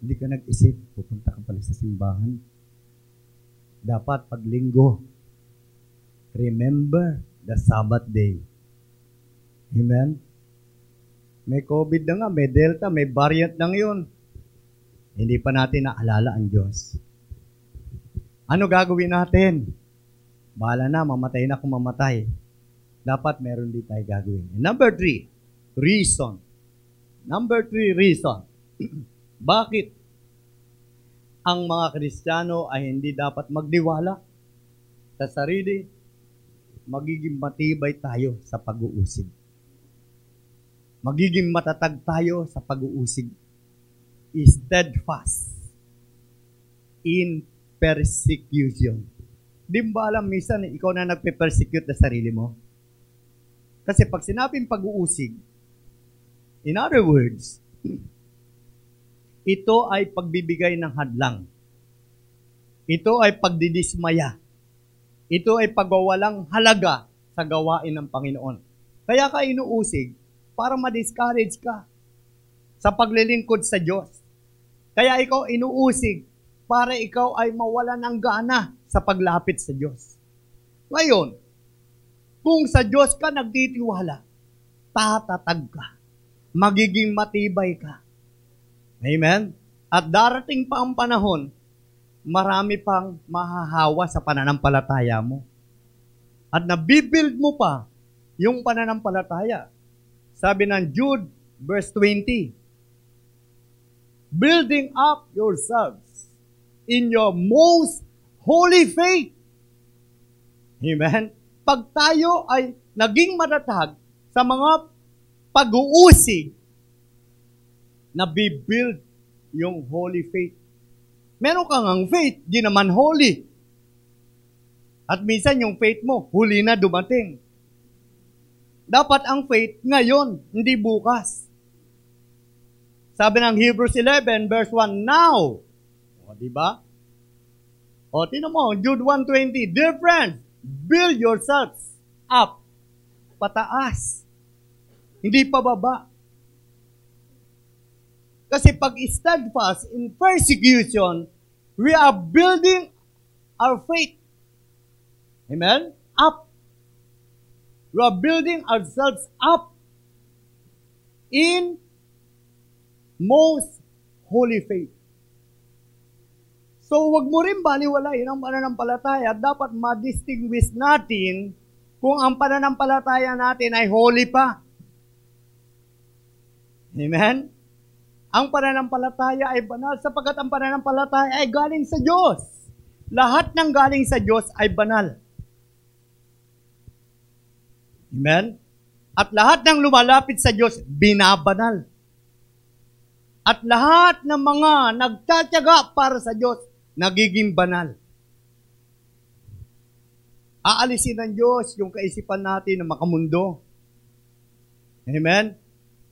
Hindi ka nag-isip, pupunta ka pala sa simbahan. Dapat pag linggo, remember the Sabbath day. Amen? May COVID na nga, may Delta, may variant lang yun. Hindi pa natin naalala ang Diyos. Ano gagawin natin? Bahala na, mamatay na kung mamatay. Dapat meron din tayo gagawin. number three, reason. Number three, reason. Bakit ang mga Kristiyano ay hindi dapat magdiwala sa sarili? Magiging matibay tayo sa pag-uusig. Magiging matatag tayo sa pag-uusig. Steadfast in persecution Di ba alam minsan ikaw na nagpe-persecute na sarili mo? Kasi pag sinabing pag-uusig, in other words, ito ay pagbibigay ng hadlang. Ito ay pagdidismaya. Ito ay pagwawalang halaga sa gawain ng Panginoon. Kaya ka inuusig para ma-discourage ka sa paglilingkod sa Diyos. Kaya ikaw inuusig para ikaw ay mawala ng gana sa paglapit sa Diyos. Ngayon, kung sa Diyos ka nagtitiwala, tatatag ka. Magiging matibay ka. Amen? At darating pa ang panahon, marami pang mahahawa sa pananampalataya mo. At nabibuild mo pa yung pananampalataya. Sabi ng Jude, verse 20, Building up yourselves in your most holy faith. Amen? Pag tayo ay naging matatag sa mga pag-uusig, nabibuild yung holy faith. Meron kang ang faith, di naman holy. At minsan yung faith mo, huli na dumating. Dapat ang faith ngayon, hindi bukas. Sabi ng Hebrews 11 verse 1, Now, O, di ba? O, tinan mo, Jude 1.20, Dear friends, build yourselves up. Pataas. Hindi pababa. Kasi pag steadfast in persecution, we are building our faith. Amen? Up. We are building ourselves up in most holy faith. So, wag mo rin baliwalayin ang pananampalataya. Dapat ma-distinguish natin kung ang pananampalataya natin ay holy pa. Amen? Ang pananampalataya ay banal sapagkat ang pananampalataya ay galing sa Diyos. Lahat ng galing sa Diyos ay banal. Amen? At lahat ng lumalapit sa Diyos, binabanal. At lahat ng mga nagtatyaga para sa Diyos, nagiging banal. Aalisin ng Diyos yung kaisipan natin na makamundo. Amen?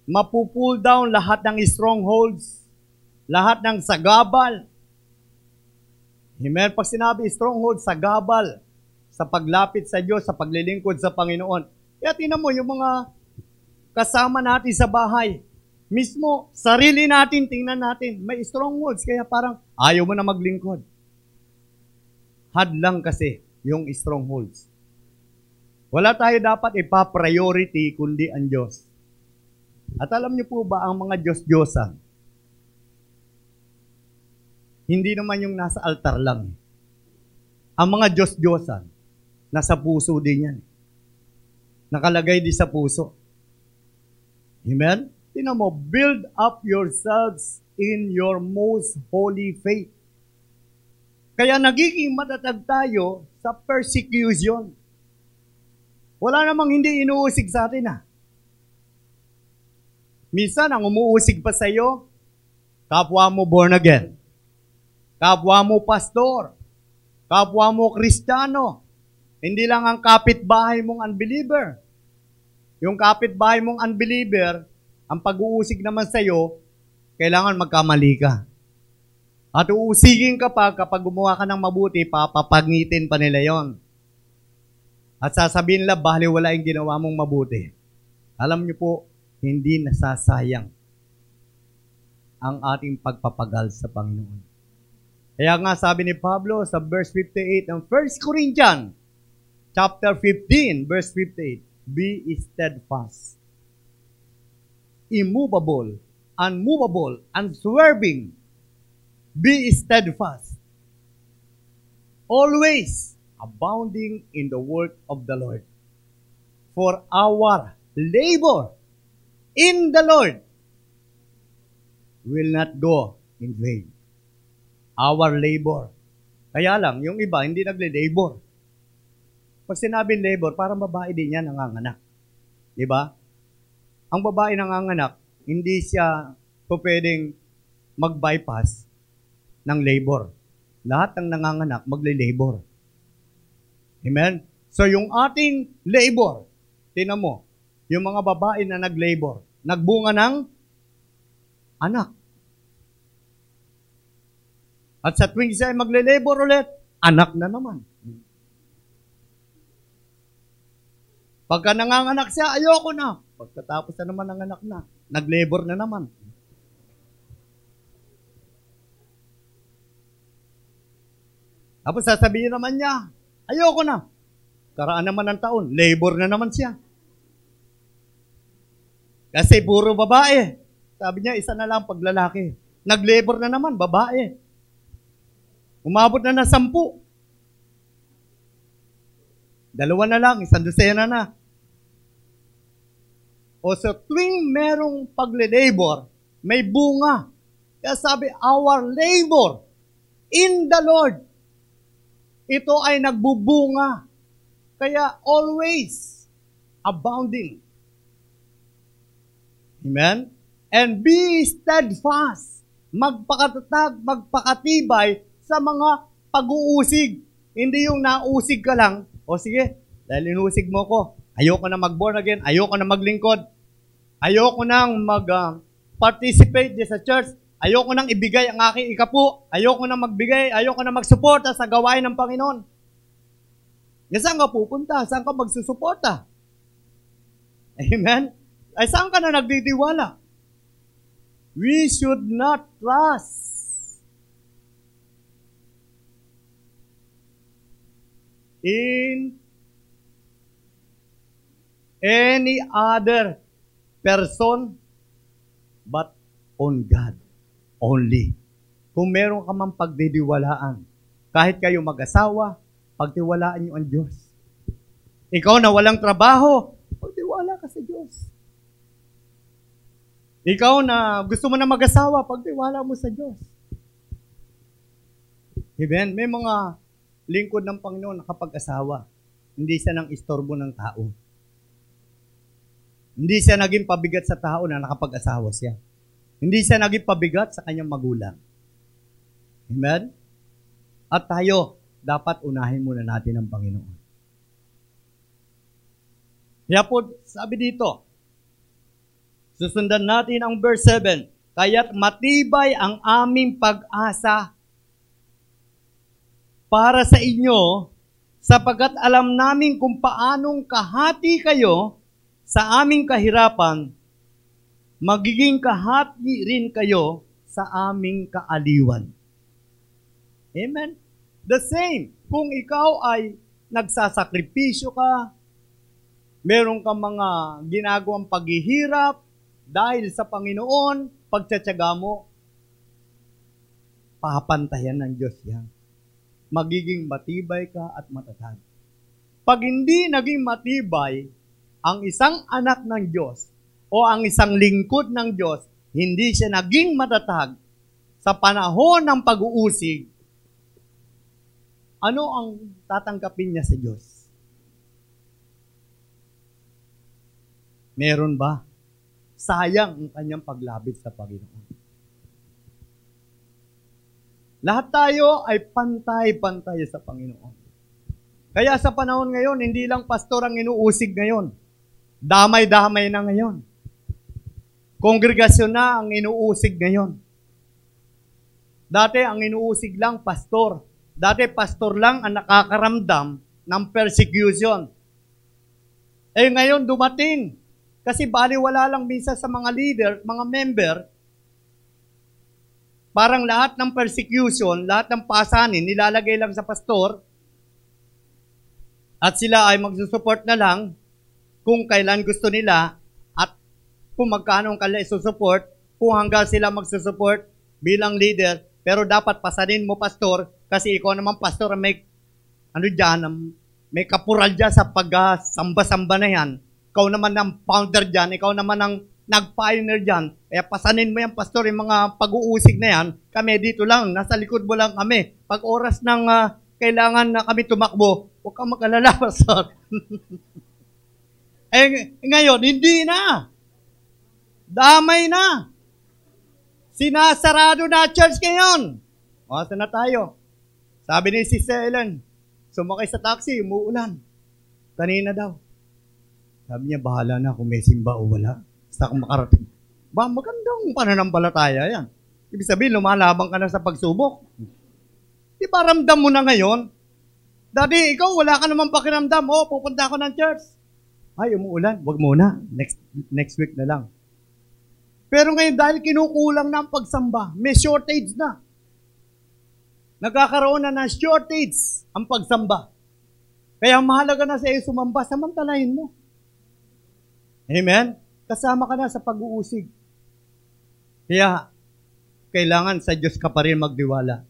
Mapupull down lahat ng strongholds, lahat ng sagabal. Amen? Pag sinabi stronghold, sagabal, sa paglapit sa Diyos, sa paglilingkod sa Panginoon. Kaya tinan mo yung mga kasama natin sa bahay, mismo, sarili natin, tingnan natin, may strongholds, kaya parang ayaw mo na maglingkod. Hadlang kasi yung strongholds. Wala tayo dapat ipa-priority kundi ang Diyos. At alam niyo po ba ang mga Diyos-Diyosan? Hindi naman yung nasa altar lang. Ang mga Diyos-Diyosan, nasa puso din yan. Nakalagay din sa puso. Amen? Tinan mo, build up yourselves in your most holy faith. Kaya nagiging matatag tayo sa persecution. Wala namang hindi inuusig sa atin ah. Minsan, ang umuusig pa sa iyo, kapwa mo born again. Kapwa mo pastor. Kapwa mo kristyano. Hindi lang ang kapitbahay mong unbeliever. Yung kapitbahay mong unbeliever, ang pag-uusig naman sa iyo, kailangan magkamali ka. At uusigin ka pa kapag gumawa ka ng mabuti, papapangitin pa nila yon. At sasabihin nila, bahali wala yung ginawa mong mabuti. Alam niyo po, hindi nasasayang ang ating pagpapagal sa Panginoon. Kaya nga sabi ni Pablo sa verse 58 ng 1 Corinthians, chapter 15, verse 58, Be steadfast, immovable, unmovable, unswerving, be steadfast, always abounding in the work of the Lord. For our labor in the Lord will not go in vain. Our labor. Kaya lang, yung iba, hindi nagle-labor. Pag sinabing labor, parang babae din yan nanganganak. Di ba? Ang babae nanganganak, hindi siya po pwedeng mag-bypass ng labor. Lahat ng nanganganak, magle-labor. Amen? So yung ating labor, tinan mo, yung mga babae na nag-labor, nagbunga ng anak. At sa tuwing siya ay magle-labor ulit, anak na naman. Pagka nanganganak siya, ayoko na. Pagkatapos na naman ng anak na, nag-labor na naman. Tapos sasabihin naman niya, ayoko na. Karaan naman ng taon, labor na naman siya. Kasi puro babae. Sabi niya, isa na lang paglalaki. Nag-labor na naman, babae. Umabot na na sampu. Dalawa na lang, isang dosena na. O so tuwing merong pagle-labor, may bunga. Kaya sabi, our labor in the Lord. Ito ay nagbubunga. Kaya always abounding. Amen? And be steadfast. Magpakatatag, magpakatibay sa mga pag-uusig. Hindi yung nausig ka lang, o sige, dahil inusig mo ko, ayoko na mag-born again, ayoko na maglingkod, ayoko nang mag-participate uh, sa church, Ayoko nang ibigay ang aking ikapu. Ayoko nang magbigay. Ayoko nang magsuporta sa gawain ng Panginoon. Saan ka pupunta? Saan ka magsusuporta? Amen? Ay, saan ka na nagdidiwala? We should not trust in any other person but on God only. Kung meron ka mang pagdidiwalaan, kahit kayo mag-asawa, pagtiwalaan niyo ang Diyos. Ikaw na walang trabaho, pagtiwala ka sa Diyos. Ikaw na gusto mo na mag-asawa, pagtiwala mo sa Diyos. Amen? May mga lingkod ng Panginoon nakapag-asawa. Hindi siya nang istorbo ng tao. Hindi siya naging pabigat sa tao na nakapag-asawa siya. Hindi siya naging pabigat sa kanyang magulang. Amen? At tayo, dapat unahin muna natin ang Panginoon. Kaya po, sabi dito, susundan natin ang verse 7, Kaya't matibay ang aming pag-asa para sa inyo, sapagat alam namin kung paanong kahati kayo sa aming kahirapan magiging kahati rin kayo sa aming kaaliwan. Amen? The same, kung ikaw ay nagsasakripisyo ka, meron ka mga ginagawang paghihirap dahil sa Panginoon, pagtsatsaga mo, papantayan ng Diyos yan. Magiging matibay ka at matatag. Pag hindi naging matibay ang isang anak ng Diyos, o ang isang lingkod ng Diyos, hindi siya naging matatag sa panahon ng pag-uusig, ano ang tatanggapin niya sa Diyos? Meron ba? Sayang ang kanyang paglabit sa Panginoon. Lahat tayo ay pantay-pantay sa Panginoon. Kaya sa panahon ngayon, hindi lang pastor ang inuusig ngayon. Damay-damay na ngayon. Kongregasyon na ang inuusig ngayon. Dati ang inuusig lang pastor. Dati pastor lang ang nakakaramdam ng persecution. Eh ngayon dumating. Kasi baliwala lang minsan sa mga leader, mga member, parang lahat ng persecution, lahat ng pasanin, nilalagay lang sa pastor, at sila ay magsusupport na lang kung kailan gusto nila kung magkano ang kanila isusupport, kung hanggang sila magsusupport bilang leader, pero dapat pasanin mo, pastor, kasi ikaw naman, pastor, may, ano dyan, may kapural dyan sa pag-samba-samba na yan. Ikaw naman ang founder dyan, ikaw naman ang nag-pioneer dyan. Kaya pasanin mo yan, pastor, yung mga pag-uusig na yan. Kami dito lang, nasa likod mo lang kami. Pag oras ng uh, kailangan na kami tumakbo, huwag kang mag-alala, pastor. eh, ngayon, hindi na. Damay na. Sinasarado na church ngayon. O, na tayo? Sabi ni Sister Ellen, sumakay sa taxi, umuulan. Kanina daw. Sabi niya, bahala na kung may simba o wala. Basta kung makarating. Ba, magandang pananampalataya yan. Ibig sabihin, lumalabang ka na sa pagsubok. Di ba ramdam mo na ngayon? Daddy, ikaw wala ka naman pakiramdam. Oh, pupunta ako ng church. Ay, umuulan. Wag muna. Next next week na lang. Pero ngayon dahil kinukulang na ang pagsamba, may shortage na. Nagkakaroon na ng shortage ang pagsamba. Kaya mahalaga na sa iyo sumamba, samantalahin mo. Amen? Kasama ka na sa pag-uusig. Kaya, kailangan sa Diyos ka pa rin magdiwala.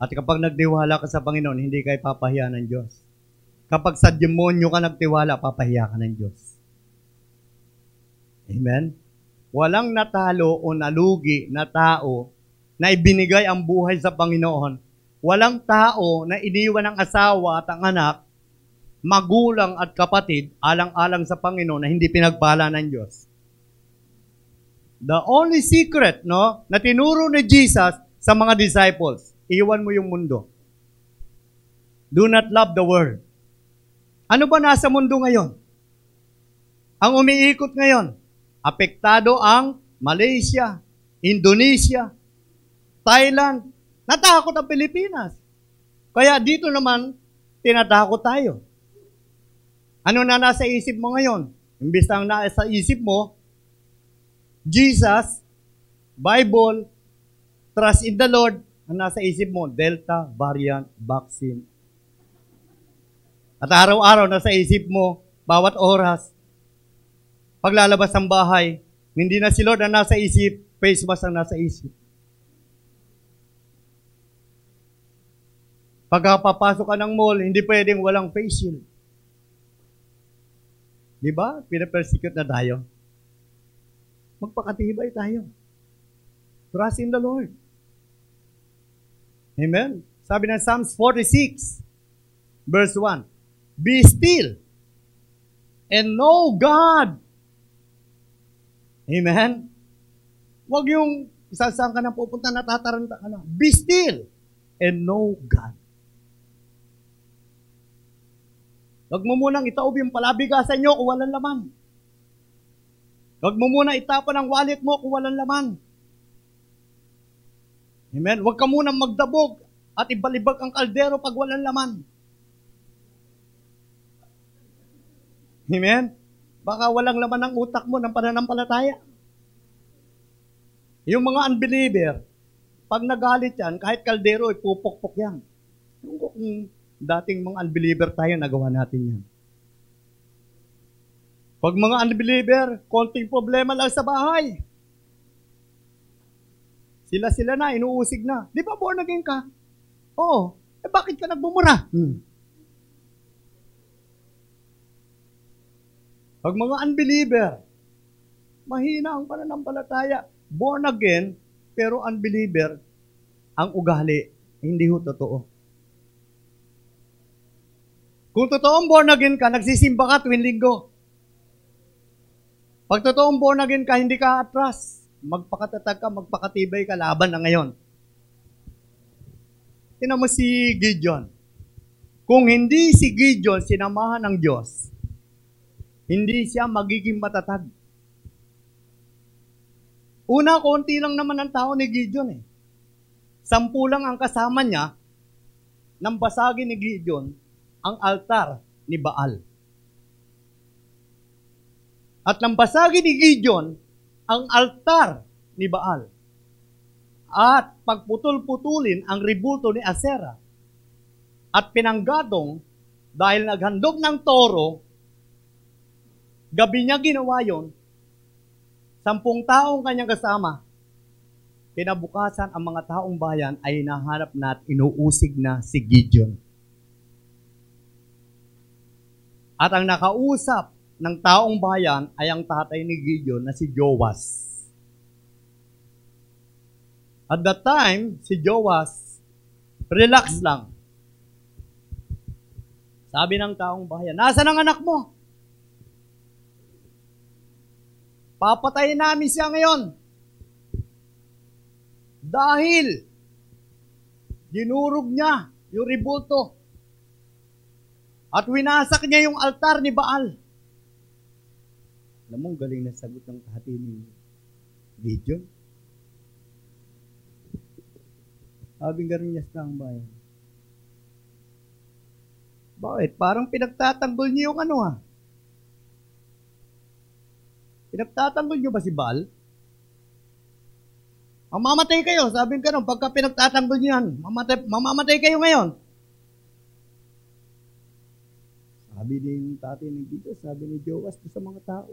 At kapag nagdiwala ka sa Panginoon, hindi ka ipapahiya ng Diyos. Kapag sa demonyo ka nagtiwala, papahiya ka ng Diyos. Amen? Walang natalo o nalugi na tao na ibinigay ang buhay sa Panginoon. Walang tao na iniwan ng asawa at ang anak, magulang at kapatid, alang-alang sa Panginoon na hindi pinagpala ng Diyos. The only secret, no, na tinuro ni Jesus sa mga disciples, iwan mo yung mundo. Do not love the world. Ano ba nasa mundo ngayon? Ang umiikot ngayon, Apektado ang Malaysia, Indonesia, Thailand. Natakot ang Pilipinas. Kaya dito naman, tinatakot tayo. Ano na nasa isip mo ngayon? Imbis na nasa isip mo, Jesus, Bible, trust in the Lord, ang nasa isip mo, Delta variant vaccine. At araw-araw nasa isip mo, bawat oras, paglalabas ng bahay, hindi na si Lord ang nasa isip, face mask ang nasa isip. Pagkapapasok ka ng mall, hindi pwedeng walang face shield. Di ba? Pinapersecute na tayo. Magpakatibay tayo. Trust in the Lord. Amen? Sabi ng Psalms 46, verse 1, Be still and know God. Amen? Huwag yung isa ka na pupunta, natataranta ka na. Be still and know God. Huwag mo munang itaob yung palabigasan nyo kung walang laman. Huwag mo muna itapon ang wallet mo kung walang laman. Amen? Huwag ka munang magdabog at ibalibag ang kaldero pag walang laman. Amen? Baka walang laman ang utak mo ng pananampalataya. Yung mga unbeliever, pag nagalit yan, kahit kaldero, ipupukpok yan. Kung dating mga unbeliever tayo, nagawa natin yan. Pag mga unbeliever, konting problema lang sa bahay. Sila-sila na, inuusig na. Di ba born again ka? Oo. Eh bakit ka nagbumura? Hmm. Pag mga unbeliever, mahina ang pananampalataya. Born again, pero unbeliever, ang ugali, hindi ho totoo. Kung totoong born again ka, nagsisimba ka tuwing linggo. Pag totoong born again ka, hindi ka atras. Magpakatatag ka, magpakatibay ka, laban na ngayon. Tinan mo si Gideon. Kung hindi si Gideon sinamahan ng Diyos, hindi siya magiging matatag. Una, konti lang naman ang tao ni Gideon eh. Sampu lang ang kasama niya nang basagin ni Gideon ang altar ni Baal. At nang basagin ni Gideon ang altar ni Baal. At pagputol-putulin ang ribulto ni Asera. At pinanggatong dahil naghandog ng toro Gabi niya ginawa yon. Sampung taong kanyang kasama. Kinabukasan ang mga taong bayan ay nahanap na at inuusig na si Gideon. At ang nakausap ng taong bayan ay ang tatay ni Gideon na si Joas. At that time, si Joas, relax lang. Sabi ng taong bayan, nasa ang anak mo? Papatayin namin siya ngayon. Dahil dinurog niya yung ribulto at winasak niya yung altar ni Baal. Alam mo, galing na sagot ng hati ni Gideon. Sabi nga rin niya sa bayan. Bakit? Parang pinagtatanggol niyo yung ano ha? Pinagtatanggol nyo ba si Baal? Mamamatay kayo, sabi ka nung, pagka pinagtatanggol nyo yan, mamatay, mamamatay kayo ngayon. Sabi din tatay ni Dito, sabi ni Joas sa mga tao.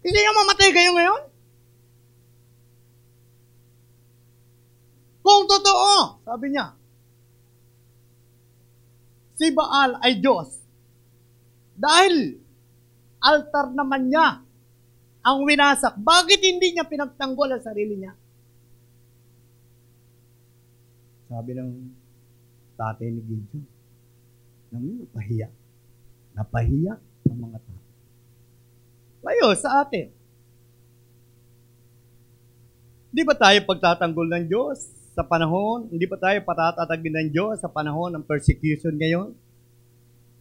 Hindi nyo mamatay kayo ngayon? Kung totoo, sabi niya, si Baal ay Diyos. Dahil altar naman niya ang winasak. Bakit hindi niya pinagtanggol ang sarili niya? Sabi ng tatay ni Gideon, namin napahiya. Napahiya ang mga tao. Kayo, sa atin. Hindi ba tayo pagtatanggol ng Diyos sa panahon? Hindi ba tayo patatatagin ng Diyos sa panahon ng persecution ngayon?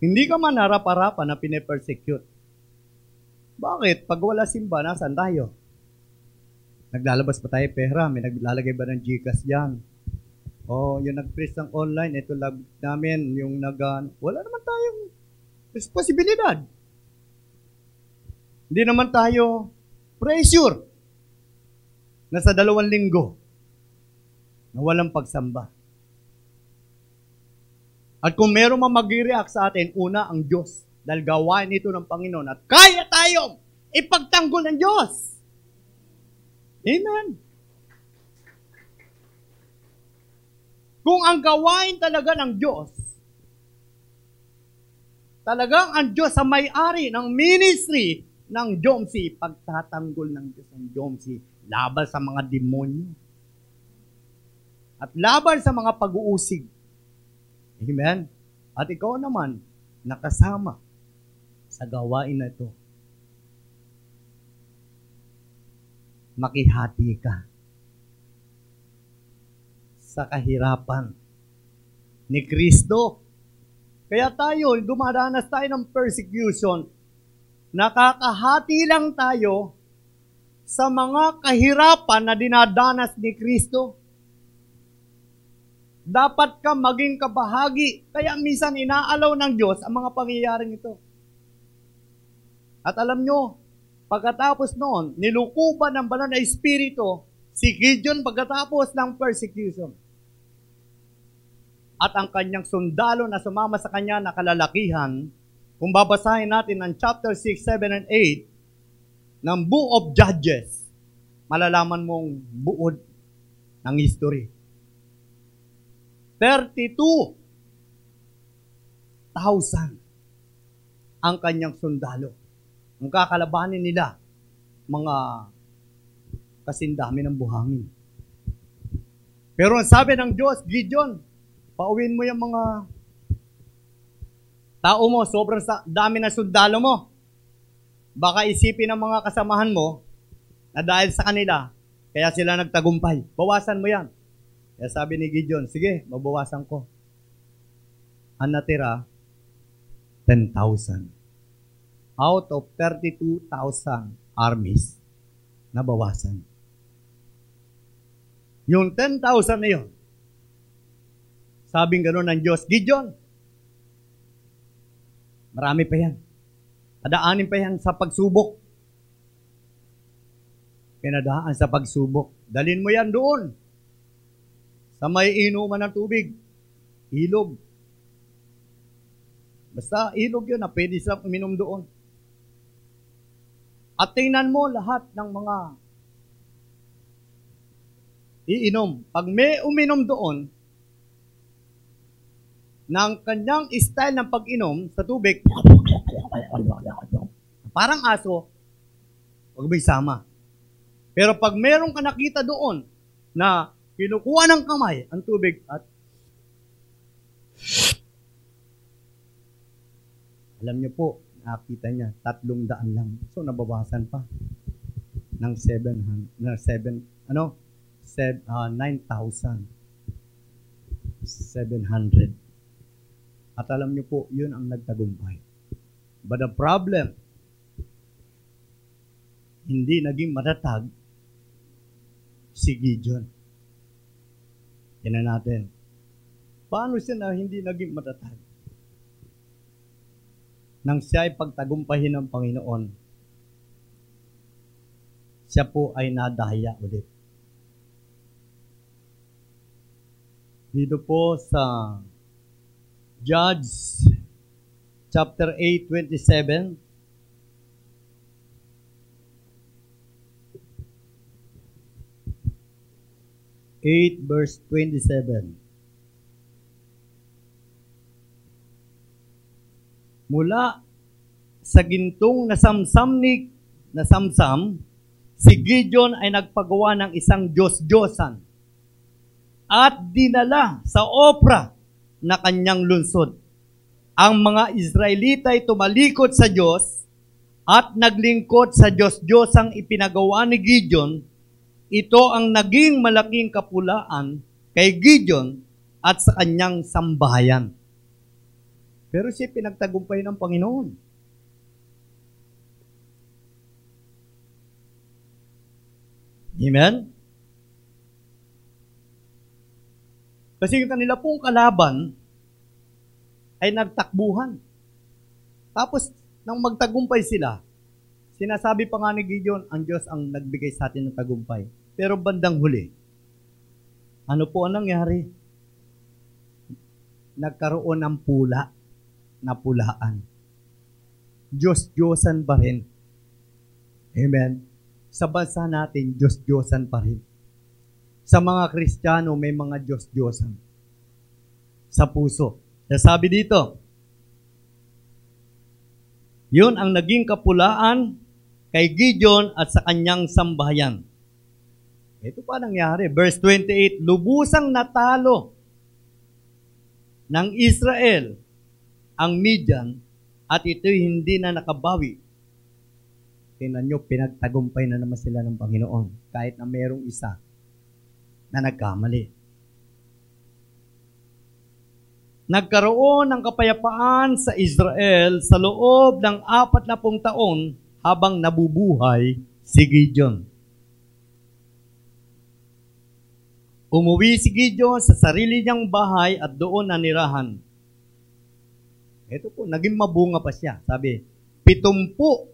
Hindi ka man harap-harapan na pine-persecute. Bakit? Pag wala simba, nasaan tayo? Naglalabas pa tayo pera? May naglalagay ba ng Gcash dyan? O, oh, yung nag-press ng online, ito lab namin, yung nag wala naman tayong responsibilidad. Hindi naman tayo pressure na sa dalawang linggo na walang pagsamba. At kung meron man mag-react sa atin, una ang Diyos. Dahil gawain ito ng Panginoon at kaya tayong ipagtanggol ng Diyos. Amen. Kung ang gawain talaga ng Diyos, talagang ang Diyos sa may-ari ng ministry ng Jomsi, pagtatanggol ng Diyos ng Jomsi, laban sa mga demonyo. At laban sa mga pag-uusig Amen? At ikaw naman, nakasama sa gawain na ito. Makihati ka sa kahirapan ni Kristo. Kaya tayo, dumadanas tayo ng persecution, nakakahati lang tayo sa mga kahirapan na dinadanas ni Kristo dapat ka maging kabahagi. Kaya minsan inaalaw ng Diyos ang mga pangyayaring ito. At alam nyo, pagkatapos noon, nilukuban ng banal na espiritu si Gideon pagkatapos ng persecution. At ang kanyang sundalo na sumama sa kanya na kalalakihan, kung babasahin natin ng chapter 6, 7, and 8 ng Book of Judges, malalaman mong buod ng history 32,000 ang kanyang sundalo. Ang kakalabanin nila, mga kasindami ng buhangin. Pero ang sabi ng Diyos, Gideon, pauwin mo yung mga tao mo, sobrang dami na sundalo mo. Baka isipin ng mga kasamahan mo na dahil sa kanila, kaya sila nagtagumpay. Bawasan mo yan. Kaya sabi ni Gideon, sige, mabawasan ko. Ang natira, 10,000. Out of 32,000 armies, nabawasan. Yung 10,000 na yun, sabing gano'n ng Diyos, Gideon, marami pa yan. Padaanin pa yan sa pagsubok. Pinadaan sa pagsubok. Dalin mo yan doon sa may inuman ng tubig. Ilog. Basta ilog yun na pwede silang uminom doon. At tingnan mo lahat ng mga iinom. Pag may uminom doon, ng kanyang style ng pag-inom sa tubig, parang aso, huwag may sama. Pero pag meron ka nakita doon na Kinukuha ng kamay ang tubig at alam niyo po, nakita niya, tatlong daan lang. So, nabawasan pa ng 700, na 7, ano, seven, uh, 9,000. 700. At alam niyo po, yun ang nagtagumpay. But the problem, hindi naging matatag si Gideon. Tingnan natin. Paano siya na hindi naging matatag? Nang siya ay pagtagumpahin ng Panginoon, siya po ay nadaya ulit. Dito po sa Judge chapter 8, 27, 8 verse 27. Mula sa gintong nasamsam ni nasamsam, si Gideon ay nagpagawa ng isang Diyos-Diyosan at dinala sa opra na kanyang lunsod. Ang mga Israelita ay tumalikod sa Diyos at naglingkod sa Diyos-Diyos ang ipinagawa ni Gideon. Ito ang naging malaking kapulaan kay Gideon at sa kanyang sambahayan. Pero siya pinagtagumpay ng Panginoon. Amen? Kasi yung kanila pong kalaban ay nagtakbuhan. Tapos, nang magtagumpay sila, sinasabi pa nga ni Gideon, ang Diyos ang nagbigay sa atin ng tagumpay. Pero bandang huli, ano po ang nangyari? Nagkaroon ng pula na pulaan. Diyos-Diyosan pa rin. Amen. Sa bansa natin, Diyos-Diyosan pa rin. Sa mga Kristiyano, may mga Diyos-Diyosan sa puso. Sabi dito, yun ang naging kapulaan kay Gideon at sa kanyang sambahayan. Ito pa nangyari. Verse 28, lubusang natalo ng Israel ang Midian at ito'y hindi na nakabawi. Tingnan nyo, pinagtagumpay na naman sila ng Panginoon kahit na merong isa na nagkamali. Nagkaroon ng kapayapaan sa Israel sa loob ng apat na pong taon habang nabubuhay si Gideon. Umuwi si Gideon sa sarili niyang bahay at doon nanirahan. Ito po, naging mabunga pa siya. Sabi, pitumpu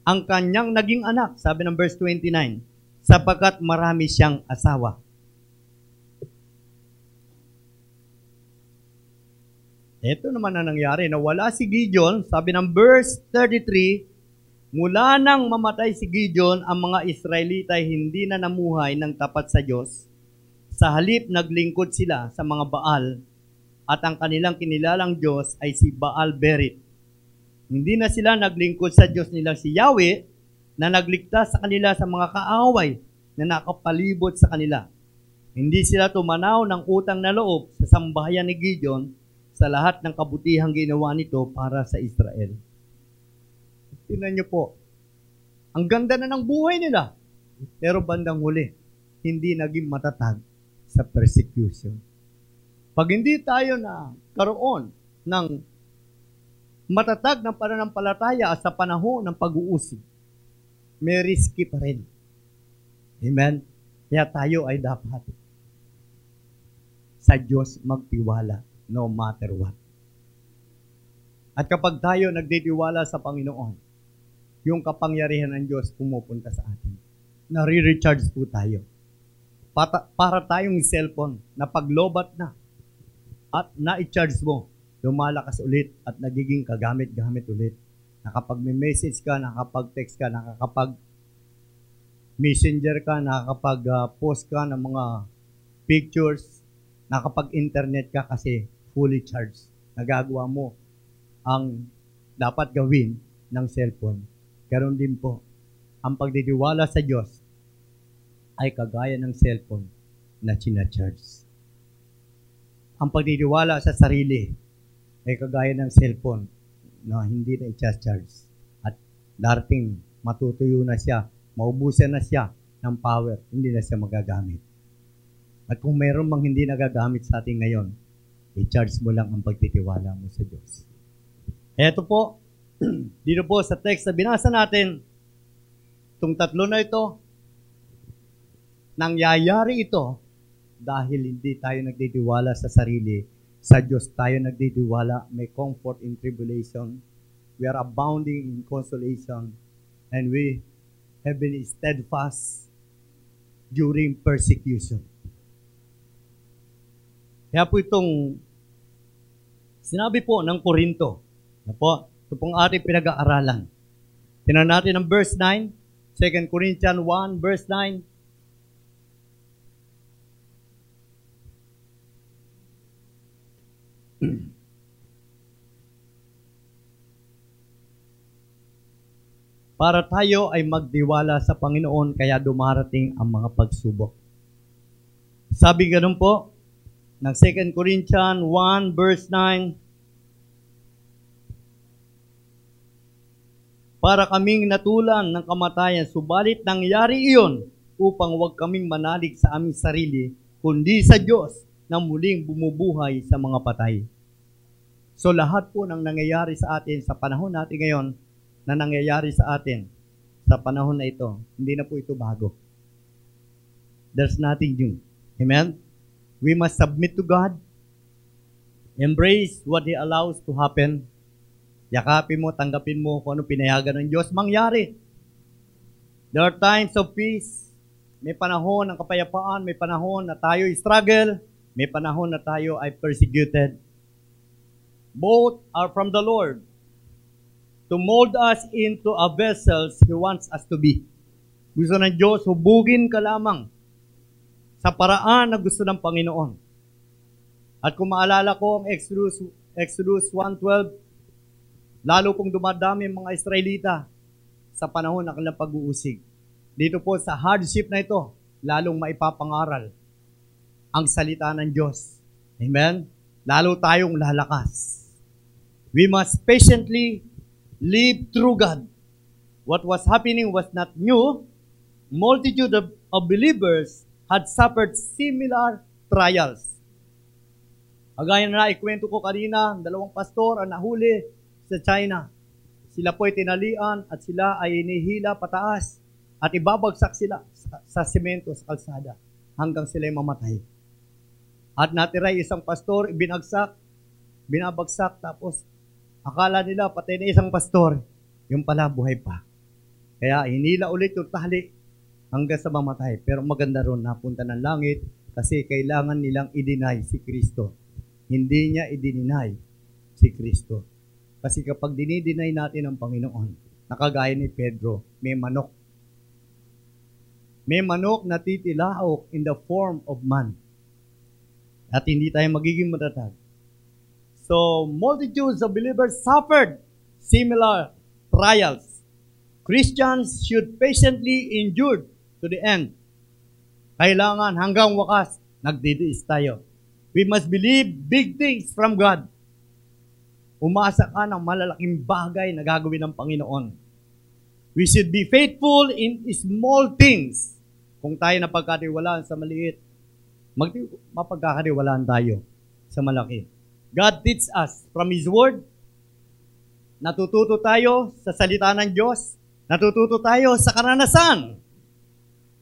ang kanyang naging anak, sabi ng verse 29, sapagkat marami siyang asawa. Ito naman ang nangyari, nawala si Gideon, sabi ng verse 33, mula nang mamatay si Gideon, ang mga Israelita ay hindi na namuhay ng tapat sa Diyos. Sa halip, naglingkod sila sa mga Baal at ang kanilang kinilalang Diyos ay si Baal Berit. Hindi na sila naglingkod sa Diyos nilang si Yahweh na nagligtas sa kanila sa mga kaaway na nakapalibot sa kanila. Hindi sila tumanaw ng utang na loob sa sambahayan ni Gideon sa lahat ng kabutihang ginawa nito para sa Israel. Tingnan niyo po, ang ganda na ng buhay nila. Pero bandang huli, hindi naging matatag sa persecution. Pag hindi tayo na karoon ng matatag ng pananampalataya sa panahon ng pag-uusig, may risky pa rin. Amen? Kaya tayo ay dapat sa Diyos magtiwala no matter what. At kapag tayo nagditiwala sa Panginoon, yung kapangyarihan ng Diyos pumupunta sa atin. Nare-recharge po tayo. Para, para tayong cellphone na paglobat na at na-charge mo, lumalakas ulit at nagiging kagamit-gamit ulit. Nakapag may message ka, nakapag-text ka, nakakapag messenger ka, nakakapag-post ka ng mga pictures, nakapag-internet ka kasi fully charged. Nagagawa mo ang dapat gawin ng cellphone. Ganon din po, ang pagditiwala sa Diyos ay kagaya ng cellphone na charge. Ang pagditiwala sa sarili ay kagaya ng cellphone na hindi na i-charge. At darating matutuyo na siya, maubusan na siya ng power, hindi na siya magagamit. At kung mayroon mang hindi nagagamit sa atin ngayon, i-charge mo lang ang pagtitiwala mo sa Diyos. Ito po, dito po sa text na binasa natin, itong tatlo na ito, nangyayari ito dahil hindi tayo nagtitiwala sa sarili. Sa Diyos tayo nagtitiwala. May comfort in tribulation. We are abounding in consolation. And we have been steadfast during persecution. Kaya po itong sinabi po ng Korinto, na po, ito pong ating pinag-aaralan. Tinan natin ang verse 9, 2 Corinthians 1, verse 9. Para tayo ay magdiwala sa Panginoon kaya dumarating ang mga pagsubok. Sabi ganun po, ng 2 Corinthians 1 verse 9, para kaming natulan ng kamatayan, subalit nangyari iyon upang huwag kaming manalig sa aming sarili, kundi sa Diyos na muling bumubuhay sa mga patay. So lahat po ng nangyayari sa atin sa panahon natin ngayon, na nangyayari sa atin sa panahon na ito, hindi na po ito bago. there's nothing new. Amen? We must submit to God, embrace what He allows to happen, yakapin mo, tanggapin mo kung ano pinayagan ng Diyos, mangyari. There are times of peace, may panahon ng kapayapaan, may panahon na tayo struggle, may panahon na tayo ay persecuted. Both are from the Lord to mold us into a vessels He wants us to be. Gusto ng Diyos, hubugin ka lamang sa paraan na gusto ng Panginoon. At kung maalala ko ang Exodus, Exodus 1.12, lalo kung dumadami ang mga Israelita sa panahon ng kanilang pag-uusig. Dito po sa hardship na ito, lalong maipapangaral ang salita ng Diyos. Amen? Lalo tayong lalakas. We must patiently live through God. What was happening was not new. Multitude of, of believers had suffered similar trials. Agaya na ikwento ko kanina, dalawang pastor ang nahuli sa China. Sila po ay tinalian at sila ay inihila pataas at ibabagsak sila sa, sa semento sa kalsada hanggang sila ay mamatay. At natira isang pastor, binagsak, binabagsak, tapos akala nila patay na isang pastor, yung pala buhay pa. Kaya hinila ulit yung tali hanggang sa mamatay. Pero maganda ron, napunta ng langit kasi kailangan nilang i-deny si Kristo. Hindi niya i-deny si Kristo. Kasi kapag dinideny natin ang Panginoon, nakagaya ni Pedro, may manok. May manok na titilaok in the form of man. At hindi tayo magiging matatag. So, multitudes of believers suffered similar trials. Christians should patiently endure to the end. Kailangan hanggang wakas, nagdidiis tayo. We must believe big things from God. Umasa ka ng malalaking bagay na gagawin ng Panginoon. We should be faithful in small things. Kung tayo napagkatiwalaan sa maliit, mag mapagkakatiwalaan tayo sa malaki. God teach us from His Word. Natututo tayo sa salita ng Diyos. Natututo tayo sa karanasan.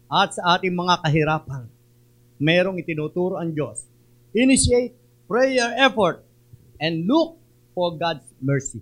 At sa ating mga kahirapan. Merong itinuturo ang Diyos. Initiate prayer effort and look for God's mercy.